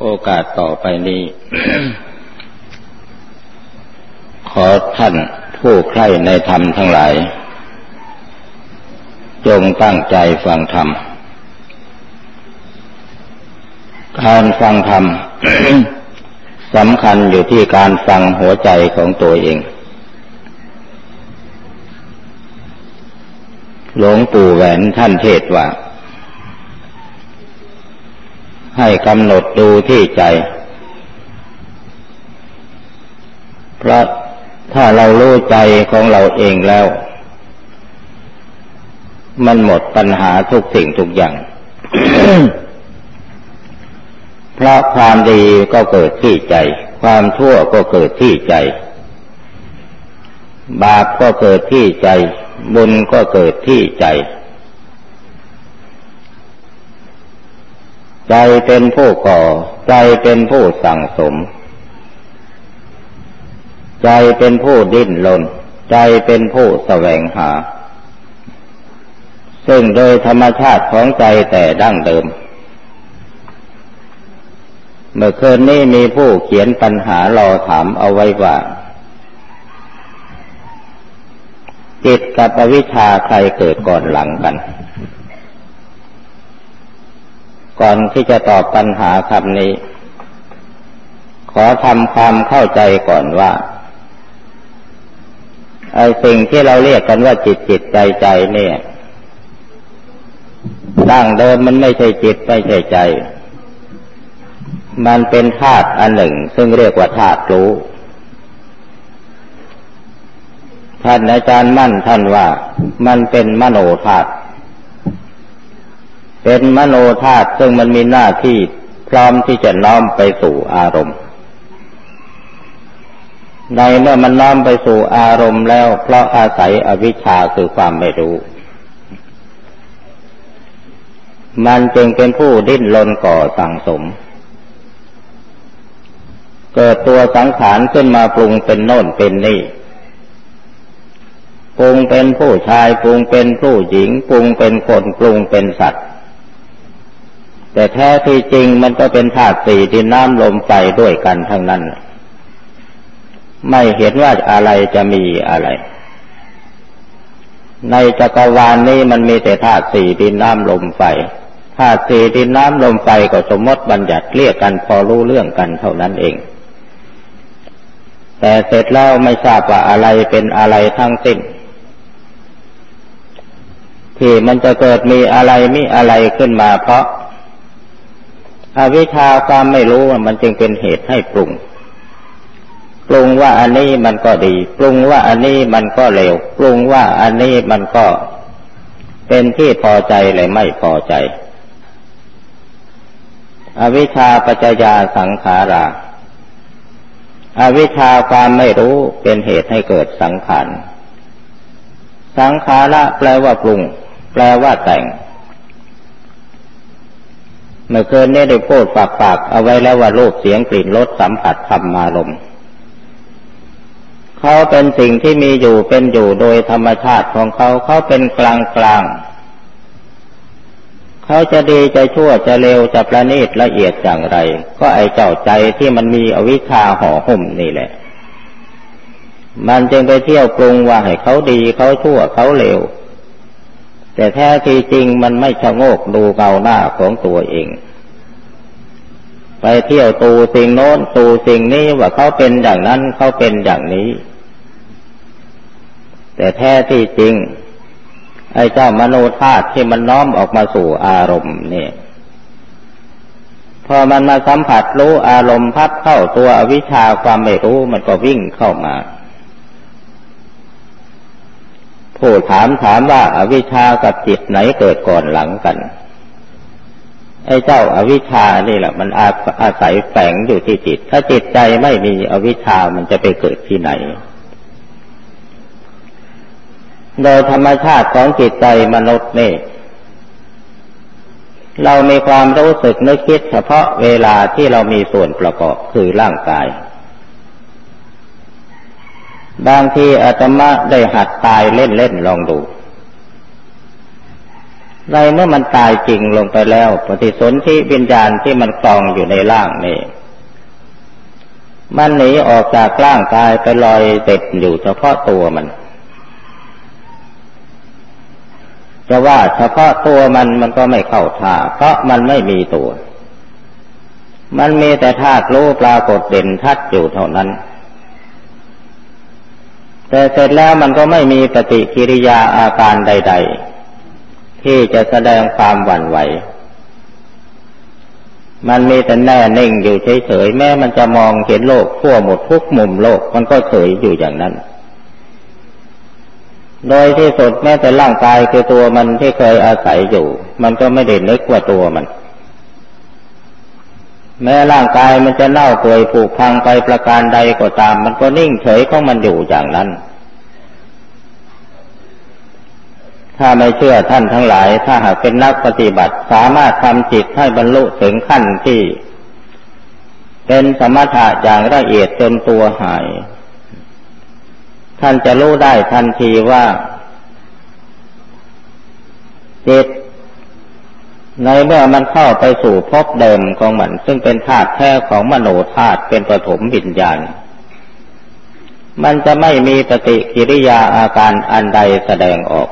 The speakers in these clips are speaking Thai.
โอกาสต่อไปนี้ ขอท่านผู้ใคร่ในธรรมทั้งหลาย จงตั้งใจฟังธรรม การฟังธรรมสำคัญอยู่ที่การฟังหัวใจของตัวเอง หลวงปู่แหวนท่านเทศว่า ให้กำหนดดูที่ใจ เพราะถ้าเรารู้ใจของเราเองแล้ว มันหมดปัญหาทุกสิ่งทุกอย่าง เพราะความดีก็เกิดที่ใจ ความชั่วก็เกิดที่ใจ บาปก็เกิดที่ใจ บุญก็เกิดที่ใจ ใจเป็นผู้ก่อ ใจเป็นผู้สั่งสม ใจเป็นผู้ดิ้นรนใจเป็นผู้แสวงหา ซึ่งโดยธรรมชาติของใจแต่ดั้งเดิม เมื่อคืนนี้มีผู้เขียนปัญหารอถามเอาไว้ว่า จิตกับอวิชชาใครเกิดก่อนหลังกัน ก่อนที่จะตอบปัญหาคำนี้ ขอทำความเข้าใจก่อนว่าไอ้สิ่งที่เราเรียกกันว่าจิตจิตใจใจเนี่ยดั้งเดิมมันไม่ใช่จิตไม่ใช่ใจ มันเป็นธาตุอันหนึ่ง ซึ่งเรียกว่าธาตุรู้ ท่านอาจารย์มั่นท่านว่ามันเป็นมโนธาตุ เป็นมโนธาตุซึ่งมันมีหน้าที่พร้อมที่จะน้อมไปสู่อารมณ์ ในเมื่อมันน้อมไปสู่อารมณ์แล้ว เพราะอาศัยอวิชชาคือความไม่รู้ มันจึงเป็นผู้ดิ้นรนก่อสั่งสม เกิดตัวสังขารขึ้นมาปรุงเป็นโน่นเป็นนี่ปรุงเป็นผู้ชายปรุงเป็นผู้หญิงปรุงเป็นคนปรุงเป็นสัตว์ แต่แท้ที่จริงมันก็เป็นธาตุสี่ดินน้ำลมไฟด้วยกันทั้งนั้น ไม่เห็นว่าอะไรจะมีอะไร ในจักรวาลนี้มันมีแต่ธาตุสี่ดินน้ำลมไฟธาตุสี่ดินน้ำลมไฟก็สมมติบัญญัติเรียกกันพอรู้เรื่องกันเท่านั้นเอง แต่เสร็จแล้วไม่ทราบว่าอะไรเป็นอะไรทั้งสิ้นที่มันจะเกิดมีอะไรมีอะไรขึ้นมาเพราะ อวิชชาความไม่รู้มันจึงเป็นเหตุให้ปรุง ปรุงว่าอันนี้มันก็ดี ปรุงว่าอันนี้มันก็เลว ปรุงว่าอันนี้มันก็ เป็นที่พอใจหรือไม่พอใจ อวิชชาปัจจยาสังขาราอวิชชาความไม่รู้เป็นเหตุให้เกิดสังขาร สังขาระแปลว่าปรุง แปลว่าแต่ง เมื่อคืนนี้ได้พูดฝากฝากเอาไว้แล้วว่ารูปเสียงกลิ่นรสสัมผัสธรรมารมเขาเป็นสิ่งที่มีอยู่เป็นอยู่โดยธรรมชาติของเขาเขาเป็นกลางกลางเขาจะดีจะชั่วจะเร็วจะประณีตละเอียดอย่างไร ก็ไอเจ้าใจที่มันมีอวิชชาห่อหุ้มนี่แหละ มันจึงไปเที่ยวปรุงว่าให้เขาดีเขาชั่วเขาเร็ว แต่แท้ที่จริงมันไม่ชะโงกดูเงาหน้าของตัวเอง ไปเที่ยวตูสิ่งโน้นตูสิ่งนี้ว่าเขาเป็นอย่างนั้นเขาเป็นอย่างนี้ แต่แท้ที่จริง ไอ้เจ้ามโนธาตุที่มันน้อมออกมาสู่อารมณ์เนี่ยพอมันมาสัมผัสรู้อารมณ์พัดเข้าตัวอวิชชาความไม่รู้มันก็วิ่งเข้ามา ผู้ถามถามว่าอาวิชากับจิตไหนเกิดก่อนหลังกันไอ้เจ้าอาวิชานี่แหละมันอาอาศัยแฝงอยู่ที่จิต ถ้าจิตใจไม่มีอวิชามันจะไปเกิดที่ไหน โดยธรรมชาติของจิตใจมนุษย์นี่เรามีความรู้สึกนึกคิดเฉพาะเวลาที่เรามีส่วนประกอบคือร่างกาย บางทีอาตมาได้หัดตายเล่นเล่นลองดูในเมื่อมันตายจริงลงไปแล้ว ปฏิสนธิวิญญาณที่มันคลองอยู่ในร่างนี่มันหนีออกจากร่างกายไปลอยต็ดอยู่เฉพาะตัวมัน จะว่าเฉพาะตัวมันมันก็ไม่เข้าท่า เพราะมันไม่มีตัว มันมีแต่ธาตุรู้ปรากฏเด่นทัดอยู่เท่านั้น แต่เสร็จแล้วมันก็ไม่มีปฏิกิริยาอาการใด ๆ ที่จะแสดงความหวั่นไหว มันมีแต่แน่นิ่งอยู่เฉยๆแม้มันจะมองเห็นโลกทั่วหมดทุกมุมโลกมันก็เฉยอยู่อย่างนั้น โดยที่สุดแม้แต่ร่างกายคือตัวมันที่เคยอาศัยอยู่ มันก็ไม่ได้นึกว่าตัวมัน แม้ร่างกายมันจะเน่าเปื่อยผุพังไปประการใดก็ตาม มันก็นิ่งเฉยของมันอยู่อย่างนั้น ถ้าไม่เชื่อท่านทั้งหลาย ถ้าหากเป็นนักปฏิบัติสามารถทำจิตให้บรรลุถึงขั้นที่ เป็นสมถะอย่างละเอียดจนตัวหาย ท่านจะรู้ได้ทันทีว่าจิต ในเมื่อมันเข้าไปสู่ภพเดิมของมัน ซึ่งเป็นธาตุแท้ของมโนธาตุเป็นปฐมวิญญาณ มันจะไม่มีปฏิกิริยาอาการอันใดแสดงออก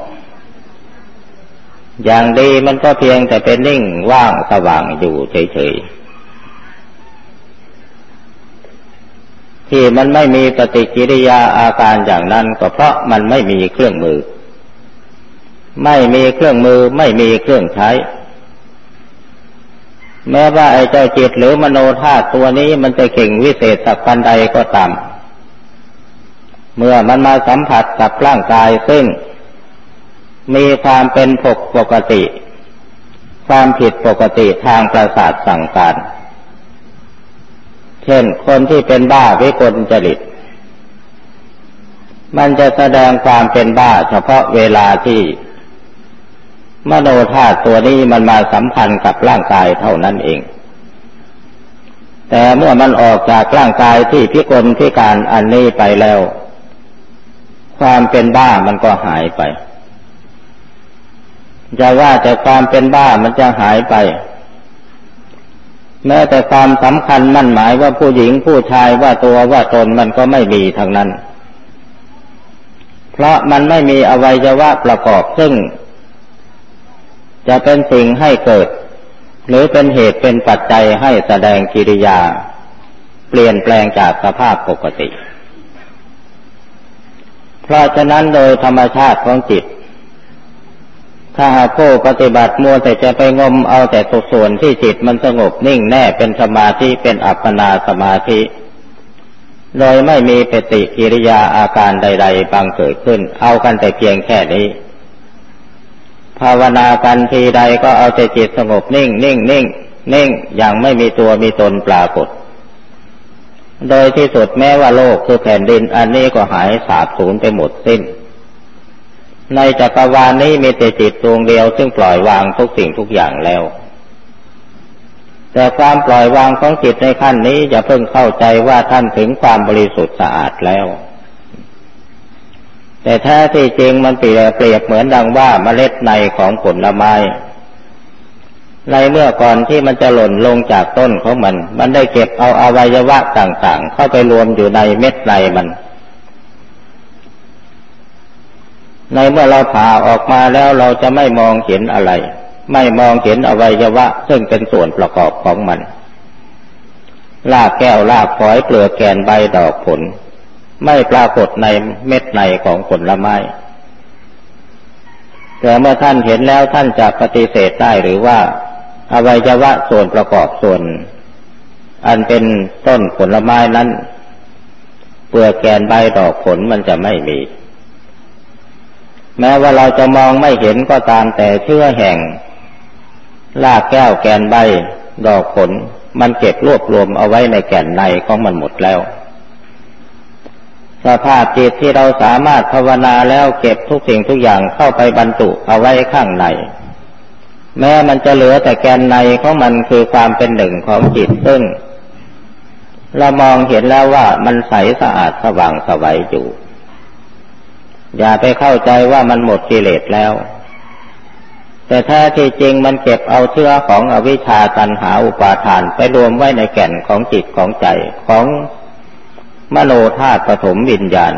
อย่างดีมันก็เพียงแต่เป็นนิ่งว่างสว่างอยู่เฉยๆ ที่มันไม่มีปฏิกิริยาอาการอย่างนั้นก็เพราะมันไม่มีเครื่องมือ ไม่มีเครื่องมือไม่มีเครื่องใช้ แม้ว่าไอ้เจ้าจิตหรือมโนธาตุตัวนี้มันจะเก่งวิเศษสักปันใดก็ตาม เมื่อมันมาสัมผัสกับร่างกายซึ่ง มีความเป็นปกปกติ ความผิดปกติทางประสาทสั่งการ เช่นคนที่เป็นบ้าวิกลจริต มันจะแสดงความเป็นบ้าเฉพาะเวลาที่ มโนธาตุตัวนี้มันมาสัมพันธ์กับร่างกายเท่านั้นเอง แต่เมื่อมันออกจากร่างกายที่พิกลพิการอันนี้ไปแล้ว ความเป็นบ้ามันก็หายไป จะว่าแต่ความเป็นบ้ามันจะหายไป แม้แต่ความสำคัญมั่นหมายว่าผู้หญิงผู้ชายว่าตัวว่าตนมันก็ไม่มีทางนั้น เพราะมันไม่มีอวัยวะประกอบซึ่ง จะเป็นสิ่งให้เกิด หรือเป็นเหตุเป็นปัจจัยให้แสดงกิริยา เปลี่ยนแปลงจากสภาพปกติ เพราะฉะนั้นโดยธรรมชาติของจิต ถ้าหากผู้ปฏิบัติมัวแต่จะไปงมเอาแต่ตัวส่วนที่จิตมันสงบนิ่งแน่เป็นสมาธิเป็นอัปปนาสมาธิโดยไม่มีปฏิกิริยาอาการใด ๆบางเกิดขึ้น เอากันแต่เพียงแค่นี้ ภาวนากันทีใดก็เอาแต่จิตสงบนิ่งนิ่งนิ่งนิ่งอย่างไม่มีตัวมีตนปรากฏ โดยที่สุดแม้ว่าโลกคือแผ่นดินอันนี้ก็หายสาบสูญไปหมดสิ้น ในจักรวาลนี้มีแต่จิตดวงเดียวซึ่งปล่อยวางทุกสิ่งทุกอย่างแล้ว แต่ความปล่อยวางของจิตในขั้นนี้จะเพิ่งเข้าใจว่าท่านถึงความบริสุทธิ์สะอาดแล้ว แต่แท้ที่จริงมันเปรียบเหมือนดังว่าเมล็ดในของผลไม้ ในเมื่อก่อนที่มันจะหล่นลงจากต้นของมัน มันได้เก็บเอาอวัยวะต่าง ๆ เข้าไปรวมอยู่ในเม็ดในมัน ในเมื่อเราผ่าออกมาแล้วเราจะไม่มองเห็นอะไร ไม่มองเห็นอวัยวะ ซึ่งเป็นส่วนประกอบของมันลากแก้วลากฝอยเปลือกแกนใบดอกผล ไม่ปรากฏในเม็ดในของผลไม้แต่เมื่อท่านเห็นแล้วท่านจะปฏิเสธได้หรือว่า อวัยวะส่วนประกอบส่วน อันเป็นต้นผลไม้นั้น เปลือกแกนใบดอกผลมันจะไม่มี แม้ว่าเราจะมองไม่เห็นก็ตามแต่เชื่อแห่งลากแก้วแกนใบดอกผล มันเก็บรวบรวมเอาไว้ในแก่นในของมันหมดแล้ว สภาพจิตที่เราสามารถภาวนาแล้วเก็บทุกสิ่งทุกอย่างเข้าไปบรรจุเอาไว้ข้างใน แม้มันจะเหลือแต่แกนในของมันคือความเป็นหนึ่งของจิตซึ่ง เรามองเห็นแล้วว่ามันใสสะอาดสว่างสวัยอยู่ อย่าไปเข้าใจว่ามันหมดกิเลสแล้ว แต่แท้ที่จริงมันเก็บเอาเชื้อของอวิชชาตันหาอุปาทานไปรวมไว้ในแก่นของจิตของใจของ มโนธาตุปฐมวิญญาณ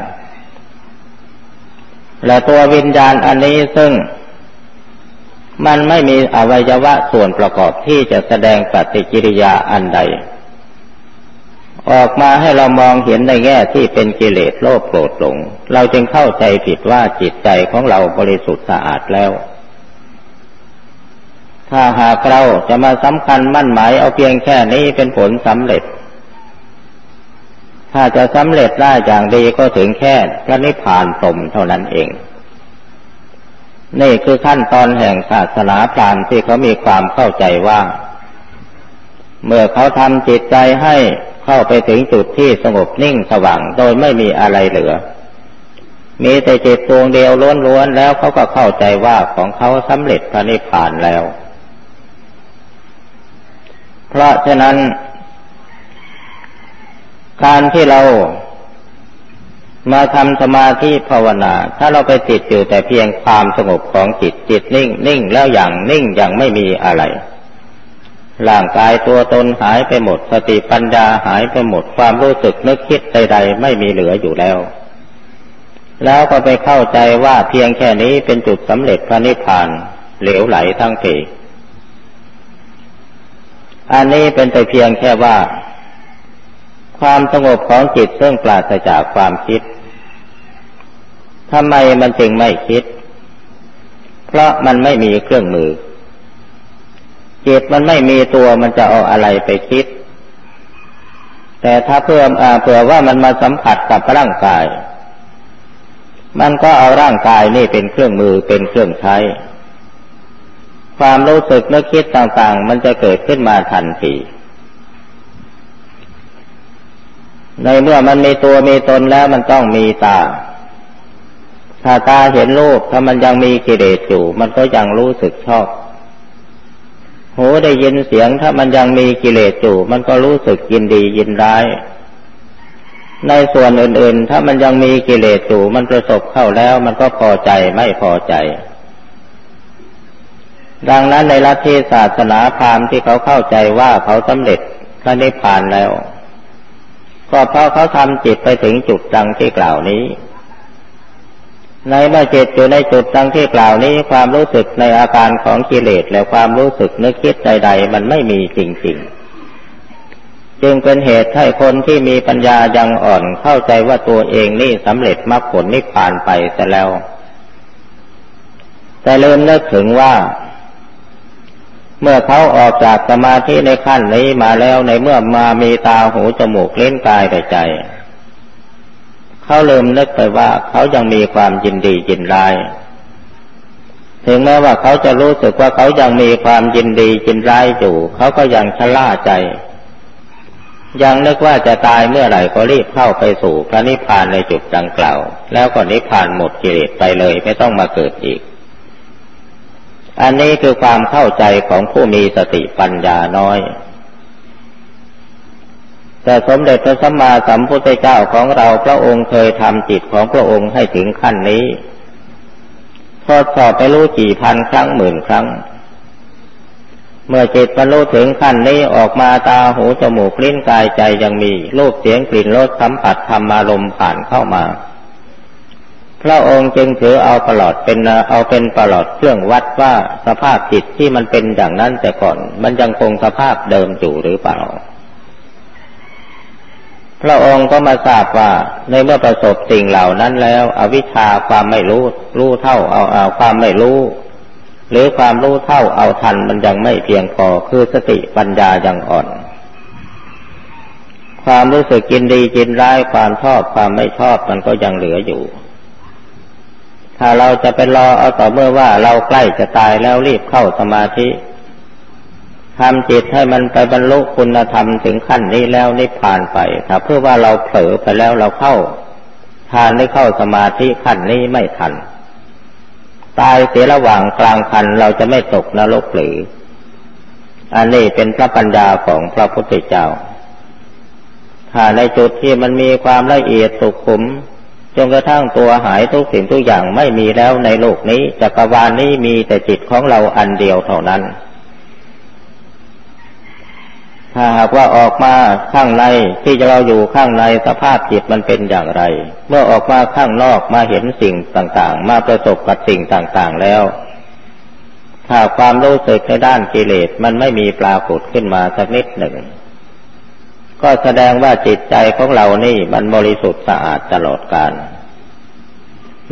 และตัววิญญาณอันนี้ซึ่ง มันไม่มีอวัยวะส่วนประกอบที่จะแสดงปฏิกิริยาอันใด ออกมาให้เรามองเห็นในแง่ที่เป็นกิเลสโลภโกรธหลง เราจึงเข้าใจผิดว่าจิตใจของเราบริสุทธิ์สะอาดแล้วถ้าหากเราจะมาสำคัญมั่นหมายเอาเพียงแค่นี้เป็นผลสำเร็จ ถ้าจะสำเร็จได้อย่างดีก็ถึงแค่พระนิพพานสมเท่านั้นเอง นี่คือขั้นตอนแห่งศาสนาพราหมณ์ที่เขามีความเข้าใจว่า เมื่อเขาทำจิตใจให้เข้าไปถึงจุดที่สงบนิ่งสว่างโดยไม่มีอะไรเหลือ มีแต่จิตดวงเดียวล้วนๆแล้วเขาก็เข้าใจว่าของเขาสำเร็จพระนิพพานแล้ว เพราะฉะนั้น การที่เรามาทำสมาธิภาวนา ถ้าเราไปติดอยู่แต่เพียงความสงบของจิตจิตนิ่งนิ่งแล้วอย่างนิ่งอย่างไม่มีอะไร ร่างกายตัวตนหายไปหมด สติปัญญาหายไปหมดความรู้สึกนึกคิดใดๆไม่มีเหลืออยู่แล้ว แล้วก็ไปเข้าใจว่าเพียงแค่นี้เป็นจุดสำเร็จพระนิพพานเหลวไหลทั้งปีอันนี้เป็นแต่เพียงแค่ว่า ความสงบของจิตซึ่งปราศจากความคิดทำไมมันจึงไม่คิด เพราะมันไม่มีเครื่องมือ จิตมันไม่มีตัวมันจะเอาอะไรไปคิด แต่ถ้าเพิ่มเผื่อว่ามันมาสัมผัสกับร่างกาย มันก็เอาร่างกายนี่เป็นเครื่องมือเป็นเครื่องใช้ ความรู้สึกนึกคิดต่างๆ มันจะเกิดขึ้นมาทันที ในเมื่อมันมีตัวมีตนแล้วมันต้องมีตา ถ้าตาเห็นรูปถ้ามันยังมีกิเลสอยู่ มันก็ยังรู้สึกชอบ หูได้ยินเสียงถ้ามันยังมีกิเลสอยู่ มันก็รู้สึกยินดียินร้าย ในส่วนอื่น ๆ ถ้ามันยังมีกิเลสอยู่ มันประสบเข้าแล้ว มันก็พอใจไม่พอใจ ดังนั้นในลัทธิศาสนาพราหมณ์ที่เขาเข้าใจว่าเขาสำเร็จพระนิพพานแล้ว ก็เพราะเขาทำจิตไปถึงจุดดังที่กล่าวนี้ ในเมื่อจิตอยู่ในจุดดังที่กล่าวนี้ ความรู้สึกในอาการของกิเลสและความรู้สึกนึกคิดใด ๆ มันไม่มีจริงๆ จึงเป็นเหตุให้คนที่มีปัญญายังอ่อนเข้าใจว่าตัวเองนี่สำเร็จมรรคผลนิพพานไปแต่แล้ว แต่ลืมนึกถึงว่า เมื่อเขาออกจากสมาธิในขั้นนี้มาแล้วในเมื่อมามีตาหูจมูกเล่นกายแต่ใจ เขาลืมนึกไปว่าเขายังมีความยินดียินร้าย ถึงแม้ว่าเขาจะรู้สึกว่าเขายังมีความยินดียินร้ายอยู่ เขาก็ยังชะล่าใจ ยังนึกว่าจะตายเมื่อไหร่ก็รีบเข้าไปสู่พระนิพพานในจุดดังกล่าว แล้วก็นิพพานหมดกิเลสไปเลยไม่ต้องมาเกิดอีก อันนี้คือความเข้าใจของผู้มีสติปัญญาน้อย แต่สมเด็จพระสัมมาสัมพุทธเจ้าของเราพระองค์เคยทำจิตของพระองค์ให้ถึงขั้นนี้ ทดสอบไปรู้กี่พันครั้งหมื่นครั้ง เมื่อจิตบรรลุถึงขั้นนี้ออกมาตาหูจมูกลิ้นกายใจยังมีรูปเสียงกลิ่นรสสัมผัสธรรมารมผ่านเข้ามา พระองค์จึงถือเอาตลอดเป็นเอาเป็นตลอดเครื่องวัดว่าสภาพจิตที่มันเป็นอย่างนั้นแต่ก่อน มันยังคงสภาพเดิมอยู่หรือเปล่า พระองค์ก็มาทราบว่าในเมื่อประสบสิ่งเหล่านั้นแล้ว อวิชชาความไม่รู้รู้เท่าเอาเอาความไม่รู้ หรือความรู้เท่าเอาทันมันยังไม่เพียงพอคือสติปัญญายังอ่อนความรู้สึกกินดีกินร้ายความชอบความไม่ชอบมันก็ยังเหลืออยู่ ถ้าเราจะไปรอเอาต่อเมื่อว่าเราใกล้จะตายแล้วรีบเข้าสมาธิทำจิตให้มันไปบรรลุคุณธรรมถึงขั้นนี้แล้วนิพพานไปถ้าเพื่อว่าเราเผลอไปแล้วเราเข้าทานได้เข้าสมาธิขั้นนี้ไม่ทัน ตายเสียระหว่างกลางคันเราจะไม่ตกนรกหรือ อันนี้เป็นพระปัญญาของพระพุทธเจ้า ถ้าในจุดที่มันมีความละเอียดสุขุม จนกระทั่งตัวหายทุกสิ่งทุกอย่างไม่มีแล้วในโลกนี้จักรวาลนี้มีแต่จิตของเราอันเดียวเท่านั้น ถ้าหากว่าออกมาข้างในที่เราอยู่ข้างในสภาพจิตมันเป็นอย่างไร เมื่อออกมาข้างนอกมาเห็นสิ่งต่างๆ มาประสบกับสิ่งต่างๆแล้ว ถ้าความรู้สึกในด้านกิเลสมันไม่มีปรากฏขึ้นมาสักนิดหนึ่ง ก็แสดงว่าจิตใจของเรานี่มันบริสุทธิ์สะอาดตลอดกาล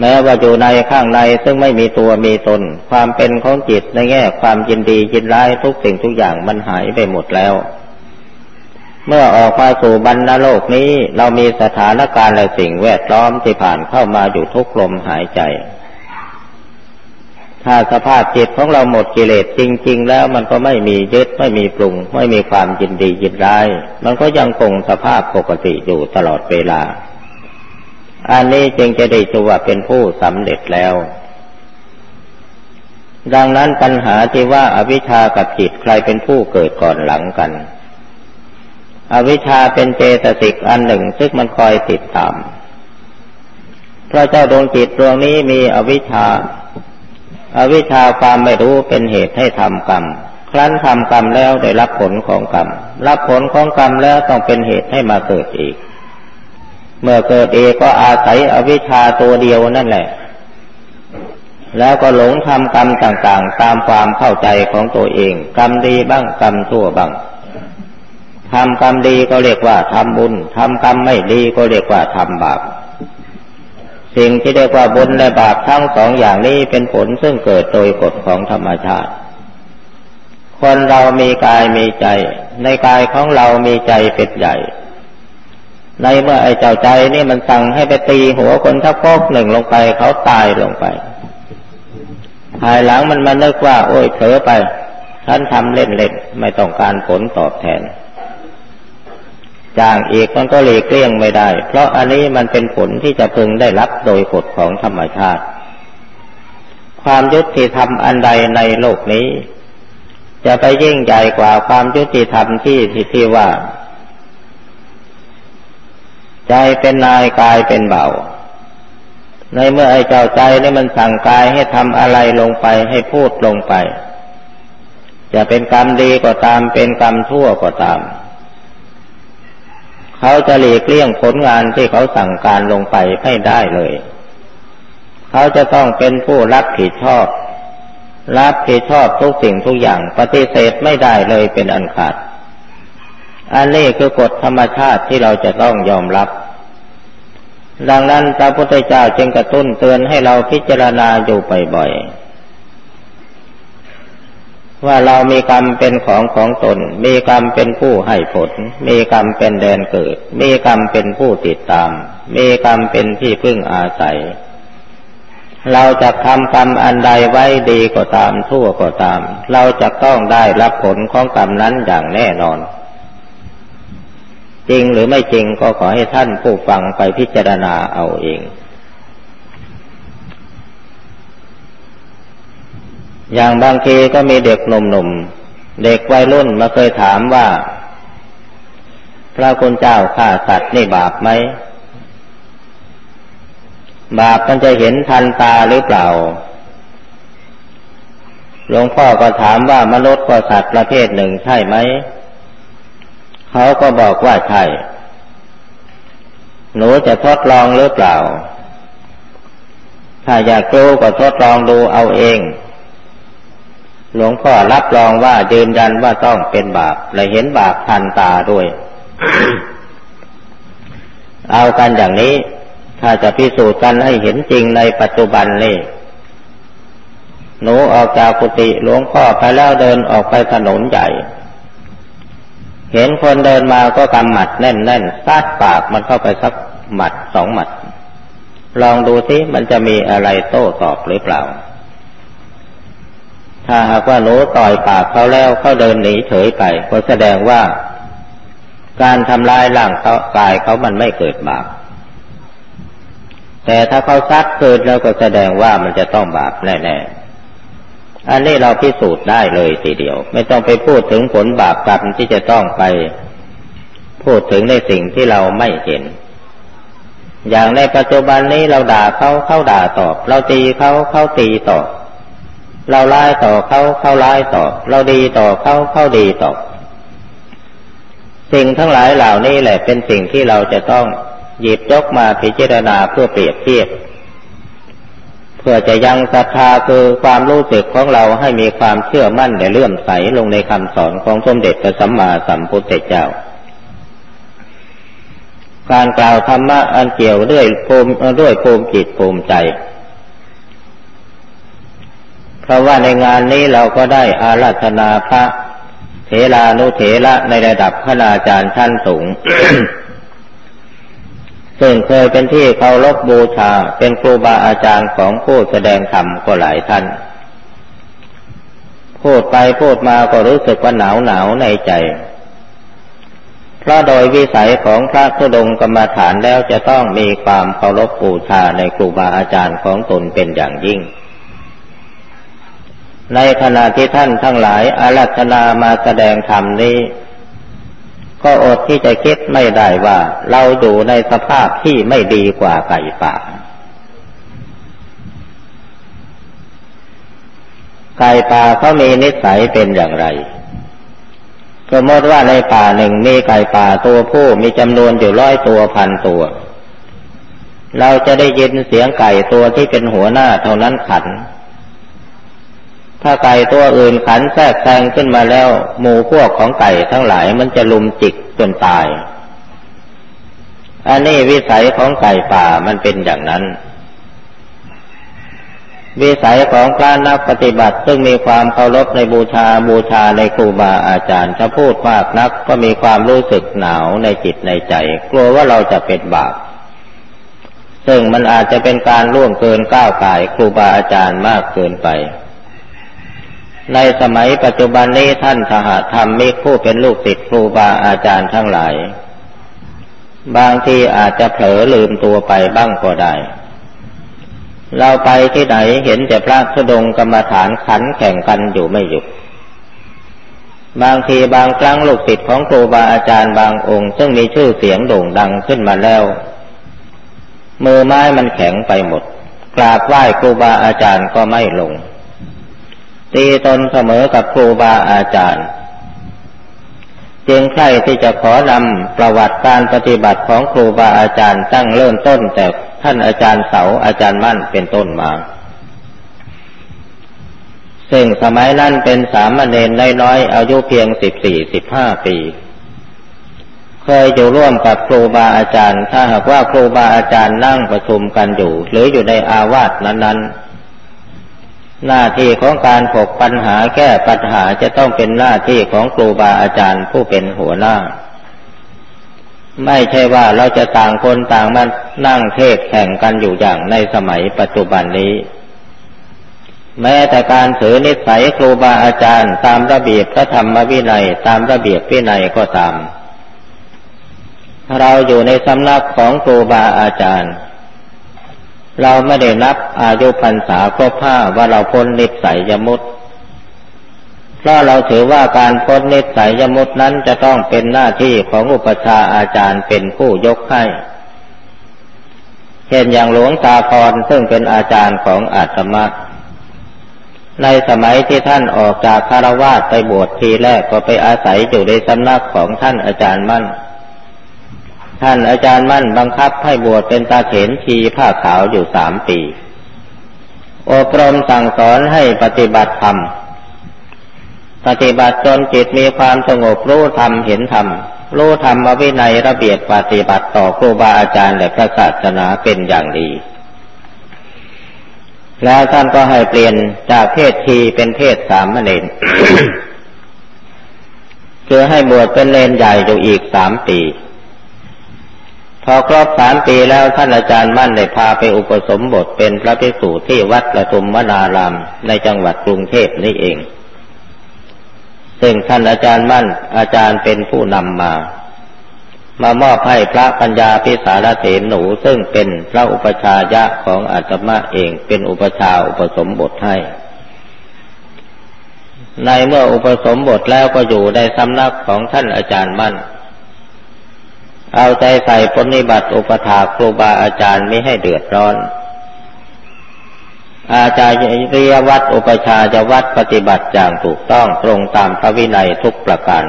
แม้ว่าอยู่ในข้างในซึ่งไม่มีตัวมีตน ความเป็นของจิตในแง่ความยินดียินร้ายทุกสิ่งทุกอย่างมันหายไปหมดแล้ว เมื่อออกมาสู่บรรณโลกนี้เรามีสถานการณ์และสิ่งแวดล้อมที่ผ่านเข้ามาอยู่ทุกลมหายใจ ถ้าสภาพจิตของเราหมดกิเลสจริง ๆ แล้วมันก็ไม่มียึดไม่มีปรุง ไม่มีความยินดียินร้าย มันก็ยังคงสภาพปกติอยู่ตลอดเวลา อันนี้จึงจะได้ชื่อว่าเป็นผู้สำเร็จแล้ว ดังนั้นปัญหาที่ว่าอาวิชากับจิตใครเป็นผู้เกิดก่อนหลังกัน อวิชชาเป็นเจตสิกอันหนึ่งซึ่งมันคอยติดตามพระเจ้าดวงจิตดวงนี้มีอวิชชา อวิชชาความไม่รู้เป็นเหตุให้ทำกรรม ครั้นทำกรรมแล้วได้รับผลของกรรม รับผลของกรรมแล้วต้องเป็นเหตุให้มาเกิดอีก เมื่อเกิดเองก็อาศัยอวิชชาตัวเดียวนั่นแหละ แล้วก็หลงทำกรรมต่างๆ ตามความเข้าใจของตัวเอง กรรมดีบ้างกรรมชั่วบ้างทำกรรมดีก็เรียกว่าทำบุญ ทำกรรมไม่ดีก็เรียกว่าทำบาป สิ่งที่เรียกว่าบุญและบาปทั้งสองอย่างนี้เป็นผลซึ่งเกิดโดยกฎของธรรมชาติ คนเรามีกายมีใจ ในกายของเรามีใจเป็นใหญ่ ในเมื่อไอ้เจ้าใจนี่มันสั่งให้ไปตีหัวคนทักพกหนึ่งลงไปเขาตายลงไป ภายหลังมันมาเลิกว่า โอ้ยเถอไป ฉันทำเล่นๆ ไม่ต้องการผลตอบแทน จ้างอีกมันก็หลีกเลี่ยงไม่ได้ เพราะอันนี้มันเป็นผลที่จะพึงได้รับโดยกฎของธรรมชาติ ความยุติธรรมอันใดในโลกนี้ จะไปยิ่งใหญ่กว่าความยุติธรรมที่ที่ว่า ใจเป็นนายกายเป็นเบาในเมื่อไอ้เจ้าใจนี่มันสั่งกายให้ทำอะไรลงไปให้พูดลงไป จะเป็นกรรมดีก็ตามเป็นกรรมชั่วก็ตาม เขาจะหลีกเลี่ยงผลงานที่เขาสั่งการลงไปไม่ได้เลย เขาจะต้องเป็นผู้รับผิดชอบ รับผิดชอบทุกสิ่งทุกอย่างปฏิเสธไม่ได้เลยเป็นอันขาด อันนี้คือกฎธรรมชาติที่เราจะต้องยอมรับ ดังนั้นพระพุทธเจ้าจึงกระตุ้นเตือนให้เราพิจารณาอยู่บ่อยๆ ว่าเรามีกรรมเป็นของของตน มีกรรมเป็นผู้ให้ผล มีกรรมเป็นแดนเกิด มีกรรมเป็นผู้ติดตาม มีกรรมเป็นที่พึ่งอาศัย เราจะทำกรรมอันใดไว้ดีก็ตามทั่วก็ตาม เราจะต้องได้รับผลของกรรมนั้นอย่างแน่นอน จริงหรือไม่จริงก็ขอให้ท่านผู้ฟังไปพิจารณาเอาเอง อย่างบางทีก็มีเด็กหนุ่มๆ เด็กวัยรุ่นมาเคยถามว่า พระคุณเจ้าฆ่าสัตว์นี่บาปไหม บาปมันจะเห็นทันตาหรือเปล่า หลวงพ่อก็ถามว่ามนุษย์ก็สัตว์ประเภทหนึ่งใช่ไหม เขาก็บอกว่าใช่ หนูจะทดลองหรือเปล่า ถ้าอยากรู้ก็ทดลองดูเอาเอง หลวงพ่อรับรองว่ายืนยันว่าต้องเป็นบาป และเห็นบาปทันตาด้วย เอากันอย่างนี้ ถ้าจะพิสูจน์กันให้เห็นจริงในปัจจุบันนี่หนูออกจากกุฏิหลวงพ่อไปแล้วเดินออกไปถนนใหญ่ เห็นคนเดินมาก็กำหมัดแน่นแน่นซาดปากมันเข้าไปสักหมัดสองหมัด ลองดูสิมันจะมีอะไรโต้ตอบหรือเปล่า ถ้าหากว่าหนูต่อยปากเขาแล้วเขาเดินหนีเฉยไปก็แสดงว่า การทำลายร่างกายเขามันไม่เกิดบาปแต่ถ้าเขาซัดเกิดแล้วก็แสดงว่ามันจะต้องบาปแน่ๆ อันนี้เราพิสูจน์ได้เลยทีเดียว ไม่ต้องไปพูดถึงผลบาปกรรมที่จะต้องไป พูดถึงในสิ่งที่เราไม่เห็น อย่างในปัจจุบันนี้เราด่าเขาเขาด่าตอบ เราตีเขาเขาตีตอบ เราไล่ต่อเขาเขาไล่ต่อ เราดีต่อเขาเขาดีต่อ สิ่งทั้งหลายเหล่านี้แหละเป็นสิ่งที่เราจะต้องหยิบยกมาพิจารณาเพื่อเปรียบเทียบ เพื่อจะยังศรัทธาคือความรู้สึกของเราให้มีความเชื่อมั่นและเลื่อมใสลงในคำสอนของสมเด็จพระสัมมาสัมพุทธเจ้า การกล่าวธรรมะอันเกี่ยวด้วยภูมิด้วยภูมิจิตภูมิใจ เพราะว่าในงานนี้เราก็ได้อาราธนาพระเถรานุเถระในระดับคณาจารย์ชั้นสูง ซึ่งเคยเป็นที่เคารพบูชาเป็นครูบาอาจารย์ของผู้แสดงธรรมก็หลายท่าน พูดไปพูดมาก็รู้สึกว่าหนาวหนาวในใจ เพราะโดยวิสัยของพระธุดงกรรมฐานแล้วจะต้องมีความเคารพบูชาในครูบาอาจารย์ของตนเป็นอย่างยิ่ง ในขณะที่ท่านทั้งหลายอารัธนามาแสดงธรรมนี้ ก็อดที่จะคิดไม่ได้ว่า เราอยู่ในสภาพที่ไม่ดีกว่าไก่ป่า ไก่ป่าเขามีนิสัยเป็นอย่างไร สมมติว่าในป่าหนึ่งมีไก่ป่าตัวผู้มีจำนวนอยู่ร้อยตัวพันตัว เราจะได้ยินเสียงไก่ตัวที่เป็นหัวหน้าเท่านั้นขัน ถ้าไก่ตัวอื่นขันแทรกแซงขึ้นมาแล้ว หมู่พวกของไก่ทั้งหลายมันจะลุมจิกจนตาย อันนี้วิสัยของไก่ป่ามันเป็นอย่างนั้น วิสัยของพระนักปฏิบัติซึ่งมีความเคารพในบูชาบูชาในครูบาอาจารย์ถ้าพูดมากนักก็มีความรู้สึกหนาวในจิตในใจ กลัวว่าเราจะเป็นบาปซึ่งมันอาจจะเป็นการล่วงเกินก้าวไก่ครูบาอาจารย์มากเกินไป ในสมัยปัจจุบันนี้ท่านสหธรรมมีผู้เป็นลูกศิษย์ครูบาอาจารย์ทั้งหลาย บางทีอาจจะเผลอลืมตัวไปบ้างก็ได้ เราไปที่ไหนเห็นแต่พระธุดงกรรมฐานขันแข่งกันอยู่ไม่หยุด บางทีบางครั้งลูกศิษย์ของครูบาอาจารย์บางองค์ ซึ่งมีชื่อเสียงโด่งดังขึ้นมาแล้ว มือไม้มันแข็งไปหมด กราบไหว้ครูบาอาจารย์ก็ไม่ลง ตีตนเสมอกับครูบาอาจารย์ จึงใครที่จะขอนำประวัติการปฏิบัติของครูบาอาจารย์ตั้งเริ่มต้นแต่ท่านอาจารย์เสาอาจารย์มั่นเป็นต้นมา ซึ่งสมัยนั้นเป็นสามเณรน้อยอายุเพียงสิบสี่สิบห้าปี เคยอยู่ร่วมกับครูบาอาจารย์ ถ้าหากว่าครูบาอาจารย์นั่งประชุมกันอยู่ หรืออยู่ในอาวาสนั้นๆ หน้าที่ของการถกปัญหาแก้ปัญหาจะต้องเป็นหน้าที่ของครูบาอาจารย์ผู้เป็นหัวหน้า ไม่ใช่ว่าเราจะต่างคนต่างมานั่งเทศแข่งกันอยู่อย่างในสมัยปัจจุบันนี้ แม้แต่การถือนิสัยครูบาอาจารย์ ตามระเบียบพระธรรมวินัยตามระเบียบวินัยก็ตาม เราอยู่ในสำนักของครูบาอาจารย์ เราไม่ได้นับอายุพรรษาครบห้าว่าเราพ้นนิสัยยมุตเพราะเราถือว่าการพ้นนิสัยยมุตนั้นจะต้องเป็นหน้าที่ของอุปชาอาจารย์เป็นผู้ยกให้เช่นอย่างหลวงตาพรซึ่งเป็นอาจารย์ของอาตมาในสมัยที่ท่านออกจากคารวาสไปบวชทีแรกก็ไปอาศัยอยู่ในสำนักของท่านอาจารย์มั่น ท่านอาจารย์มั่นบังคับให้บวชเป็นตาเถนชีผ้าขาวอยู่สามปี อบรมสั่งสอนให้ปฏิบัติธรรม ปฏิบัติจนจิตมีความสงบรู้ธรรมเห็นธรรม รู้ธรรมวินัยระเบียบปฏิบัติต่อครูบาอาจารย์และพระศาสนาเป็นอย่างดี แล้วท่านก็ให้เปลี่ยนจากเพศทีเป็นเพศสามเณรคือให้บวชเป็นเลนใหญ่อยู่อีกสามปี พอครบสามปีแล้วท่านอาจารย์มั่นได้พาไปอุปสมบทเป็นพระภิกษุที่วัดประทุมวนารามในจังหวัดกรุงเทพนี่เอง ซึ่งท่านอาจารย์มั่นอาจารย์เป็นผู้นำมา มามอบให้พระปัญญาพิสารเถนหนูซึ่งเป็นพระอุปชายะของอาตมาเองเป็นอุปชาอุปสมบทให้ ในเมื่ออุปสมบทแล้วก็อยู่ในสำนักของท่านอาจารย์มั่น เอาใจใส่ปฏิบัติอุปถาครูบาอาจารย์ไม่ให้เดือดร้อน อาจารย์เรียวัดอุปชาจะวัดปฏิบัติอย่างถูกต้องตรงตามพระวินัยทุกประการ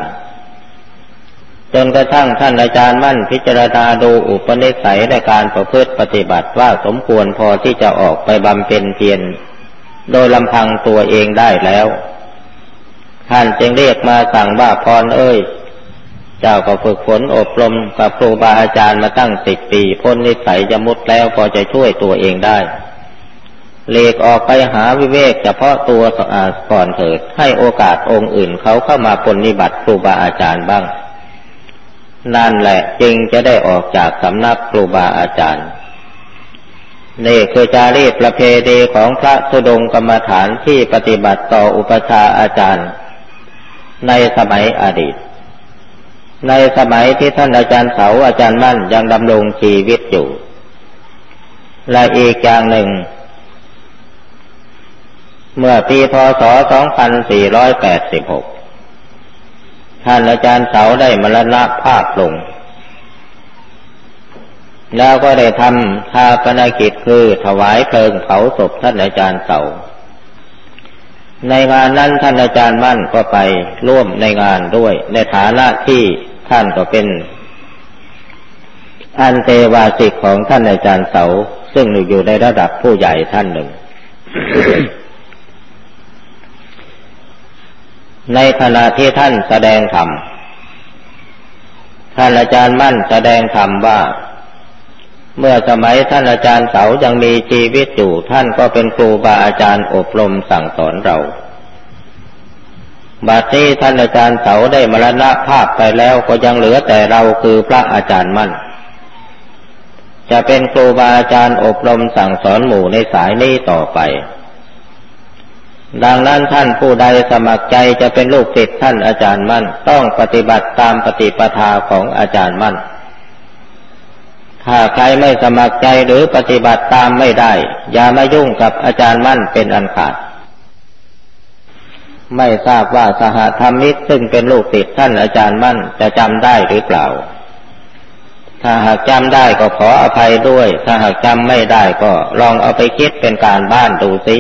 จนกระทั่งท่านอาจารย์มั่นพิจารณาดูอุปนิสัยในการประพฤติปฏิบัติว่าสมควรพอที่จะออกไปบำเพ็ญเพียรโดยลำพังตัวเองได้แล้ว ท่านจึงเรียกมาสั่งว่าพรเอ้ย เจ้าก็ฝึกฝนอบรมกับครูบาอาจารย์มาตั้งสิบปีพ้นนิสัยจะมุดแล้วพอจะช่วยตัวเองได้เลกออกไปหาวิเวกเฉพาะตัวก่อนเถิด ให้โอกาสองค์อื่นเขาเข้ามาปนิบัติครูบาอาจารย์บ้าง นั่นแหละจึงจะได้ออกจากสำนักครูบาอาจารย์ นี่คือจารีตประเพณีของพระสุดงกรรมฐานที่ปฏิบัติต่ออุปชาอาจารย์ ในสมัยอดีต ในสมัยที่ท่านอาจารย์เสาอาจารย์มั่นยังดำรงชีวิตอยู่ และอีกอย่างหนึ่ง เมื่อปีพศ 2486 ท่านอาจารย์เสาได้มรณภาพลง แล้วก็ได้ทำชาปนกิจคือถวายเพลิงเผาศพท่านอาจารย์เสา ในงานนั้นท่านอาจารย์มั่นก็ไปร่วมในงานด้วย ในฐานะที่ท่านก็เป็นอันเตวาสิกของท่านอาจารย์เสา ซึ่งอยู่ในระดับผู้ใหญ่ท่านหนึ่ง ในขณะที่ท่านแสดงธรรมท่านอาจารย์มั่นแสดงธรรมว่า เมื่อสมัยท่านอาจารย์เสายังมีชีวิตอยู่ ท่านก็เป็นครูบาอาจารย์อบรมสั่งสอนเรา บัดนี้ท่านอาจารย์เสาได้มรณภาพไปแล้วก็ยังเหลือแต่เราคือพระอาจารย์มั่น จะเป็นครูบาอาจารย์อบรมสั่งสอนหมู่ในสายนี้ต่อไป ดังนั้นท่านผู้ใดสมัครใจจะเป็นลูกศิษย์ท่านอาจารย์มั่น ต้องปฏิบัติตามปฏิปทาของอาจารย์มั่น ถ้าใครไม่สมัครใจหรือปฏิบัติตามไม่ได้ อย่ามายุ่งกับอาจารย์มั่นเป็นอันขาด ไม่ทราบว่าสหธรรมิตรซึ่งเป็นลูกศิษย์ท่านอาจารย์มั่นจะจำได้หรือเปล่า ถ้าหากจำได้ก็ขออภัยด้วย ถ้าหากจำไม่ได้ก็ลองเอาไปคิดเป็นการบ้านดูสิ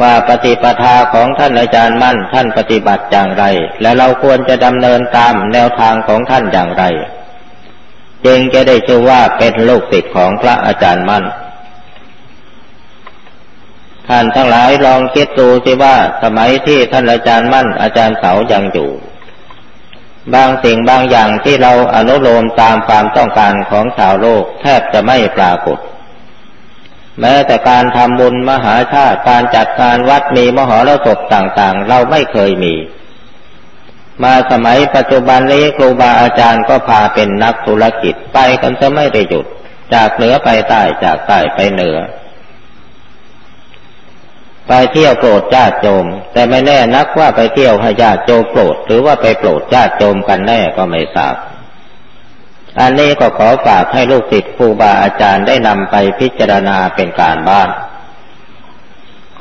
ว่าปฏิปทาของท่านอาจารย์มั่นท่านปฏิบัติอย่างไร และเราควรจะดำเนินตามแนวทางของท่านอย่างไร จึงจะได้ชื่อว่าเป็นลูกศิษย์ของพระอาจารย์มั่น ท่านทั้งหลายลองคิดดูสิว่าสมัยที่ท่านอาจารย์มั่น อาจารย์เสายังอยู่ บางสิ่งบางอย่างที่เราอนุโลมตามความต้องการของชาวโลกแทบจะไม่ปรากฏ แม้แต่การทำบุญมหาชาติการจัดการวัดมีมหรสพต่างๆ เราไม่เคยมี มาสมัยปัจจุบันนี้ครูบาอาจารย์ก็พาเป็นนักธุรกิจไปกันจะไม่ได้หยุด จากเหนือไปใต้จากใต้ไปเหนือ ไปเที่ยวโปรดญาติโยม แต่ไม่แน่นักว่าไปเที่ยวให้ญาติโยมโปรด หรือว่าไปโปรดญาติโยมกันแน่ก็ไม่ทราบอันนี้ก็ขอฝากให้ลูกศิษย์ครูบาอาจารย์ได้นำไปพิจารณาเป็นการบ้าน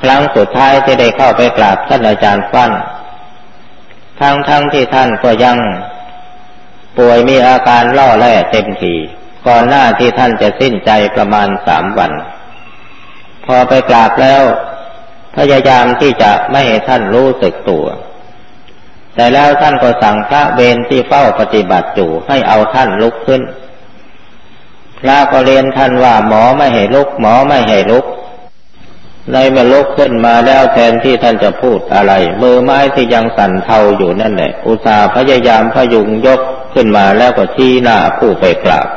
ครั้งสุดท้ายที่ได้เข้าไปกราบท่านอาจารย์ฟั่น ทั้งทั้งที่ท่านก็ยังป่วยมีอาการล่อแร่เต็มทีก่อนหน้าที่ท่านจะสิ้นใจประมาณสามวัน พอไปกราบแล้ว พยายามที่จะไม่ให้ท่านรู้สึกตัว แต่แล้วท่านก็สั่งพระเวรที่เฝ้าปฏิบัติอยู่ให้เอาท่านลุกขึ้น พระก็เรียนท่านว่าหมอไม่ให้ลุก หมอไม่ให้ลุก ในเมื่อลุกขึ้นมาแล้วแทนที่ท่านจะพูดอะไร มือไม้ที่ยังสั่นเทาอยู่นั่นแหละ อุตส่าห์พยายามพยุงยกขึ้นมาแล้วก็ชี้หน้าผู้ไปกราบ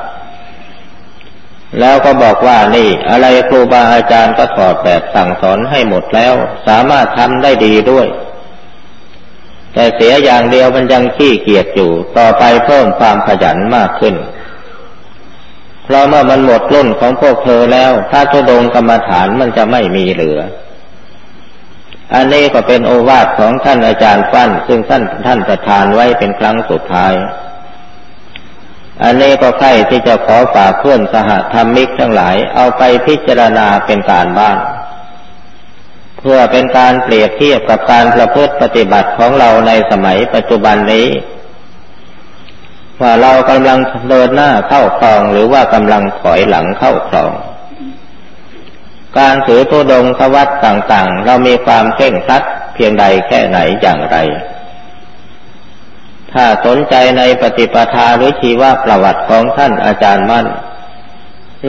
แล้วก็บอกว่านี่ อะไรครูบาอาจารย์ก็ถอดแบบสั่งสอนให้หมดแล้ว สามารถทำได้ดีด้วย แต่เสียอย่างเดียวมันยังขี้เกียจอยู่ ต่อไปเพิ่มความขยันมากขึ้น เพราะเมื่อมันหมดรุ่นของพวกเธอแล้ว ถ้าทุดงกรรมฐานมันจะไม่มีเหลือ อันนี้ก็เป็นโอวาทของท่านอาจารย์ฟั่น ซึ่งท่านท่านประทานไว้เป็นครั้งสุดท้าย อันนี้ก็ใครที่จะขอฝากเพื่อนสหธรรมิกทั้งหลายเอาไปพิจารณาเป็นการบ้านเพื่อเป็นการเปรียบเทียบกับการประพฤติปฏิบัติของเราในสมัยปัจจุบันนี้ ว่าเรากำลังเดินหน้าเข้าคลองหรือว่ากำลังถอยหลังเข้าคลอง การถือทุดงควัดต่างๆ เรามีความเข่งคัดเพียงใดแค่ไหนอย่างไร ถ้าสนใจในปฏิปทาหรือชีวประวัติของท่านอาจารย์มั่น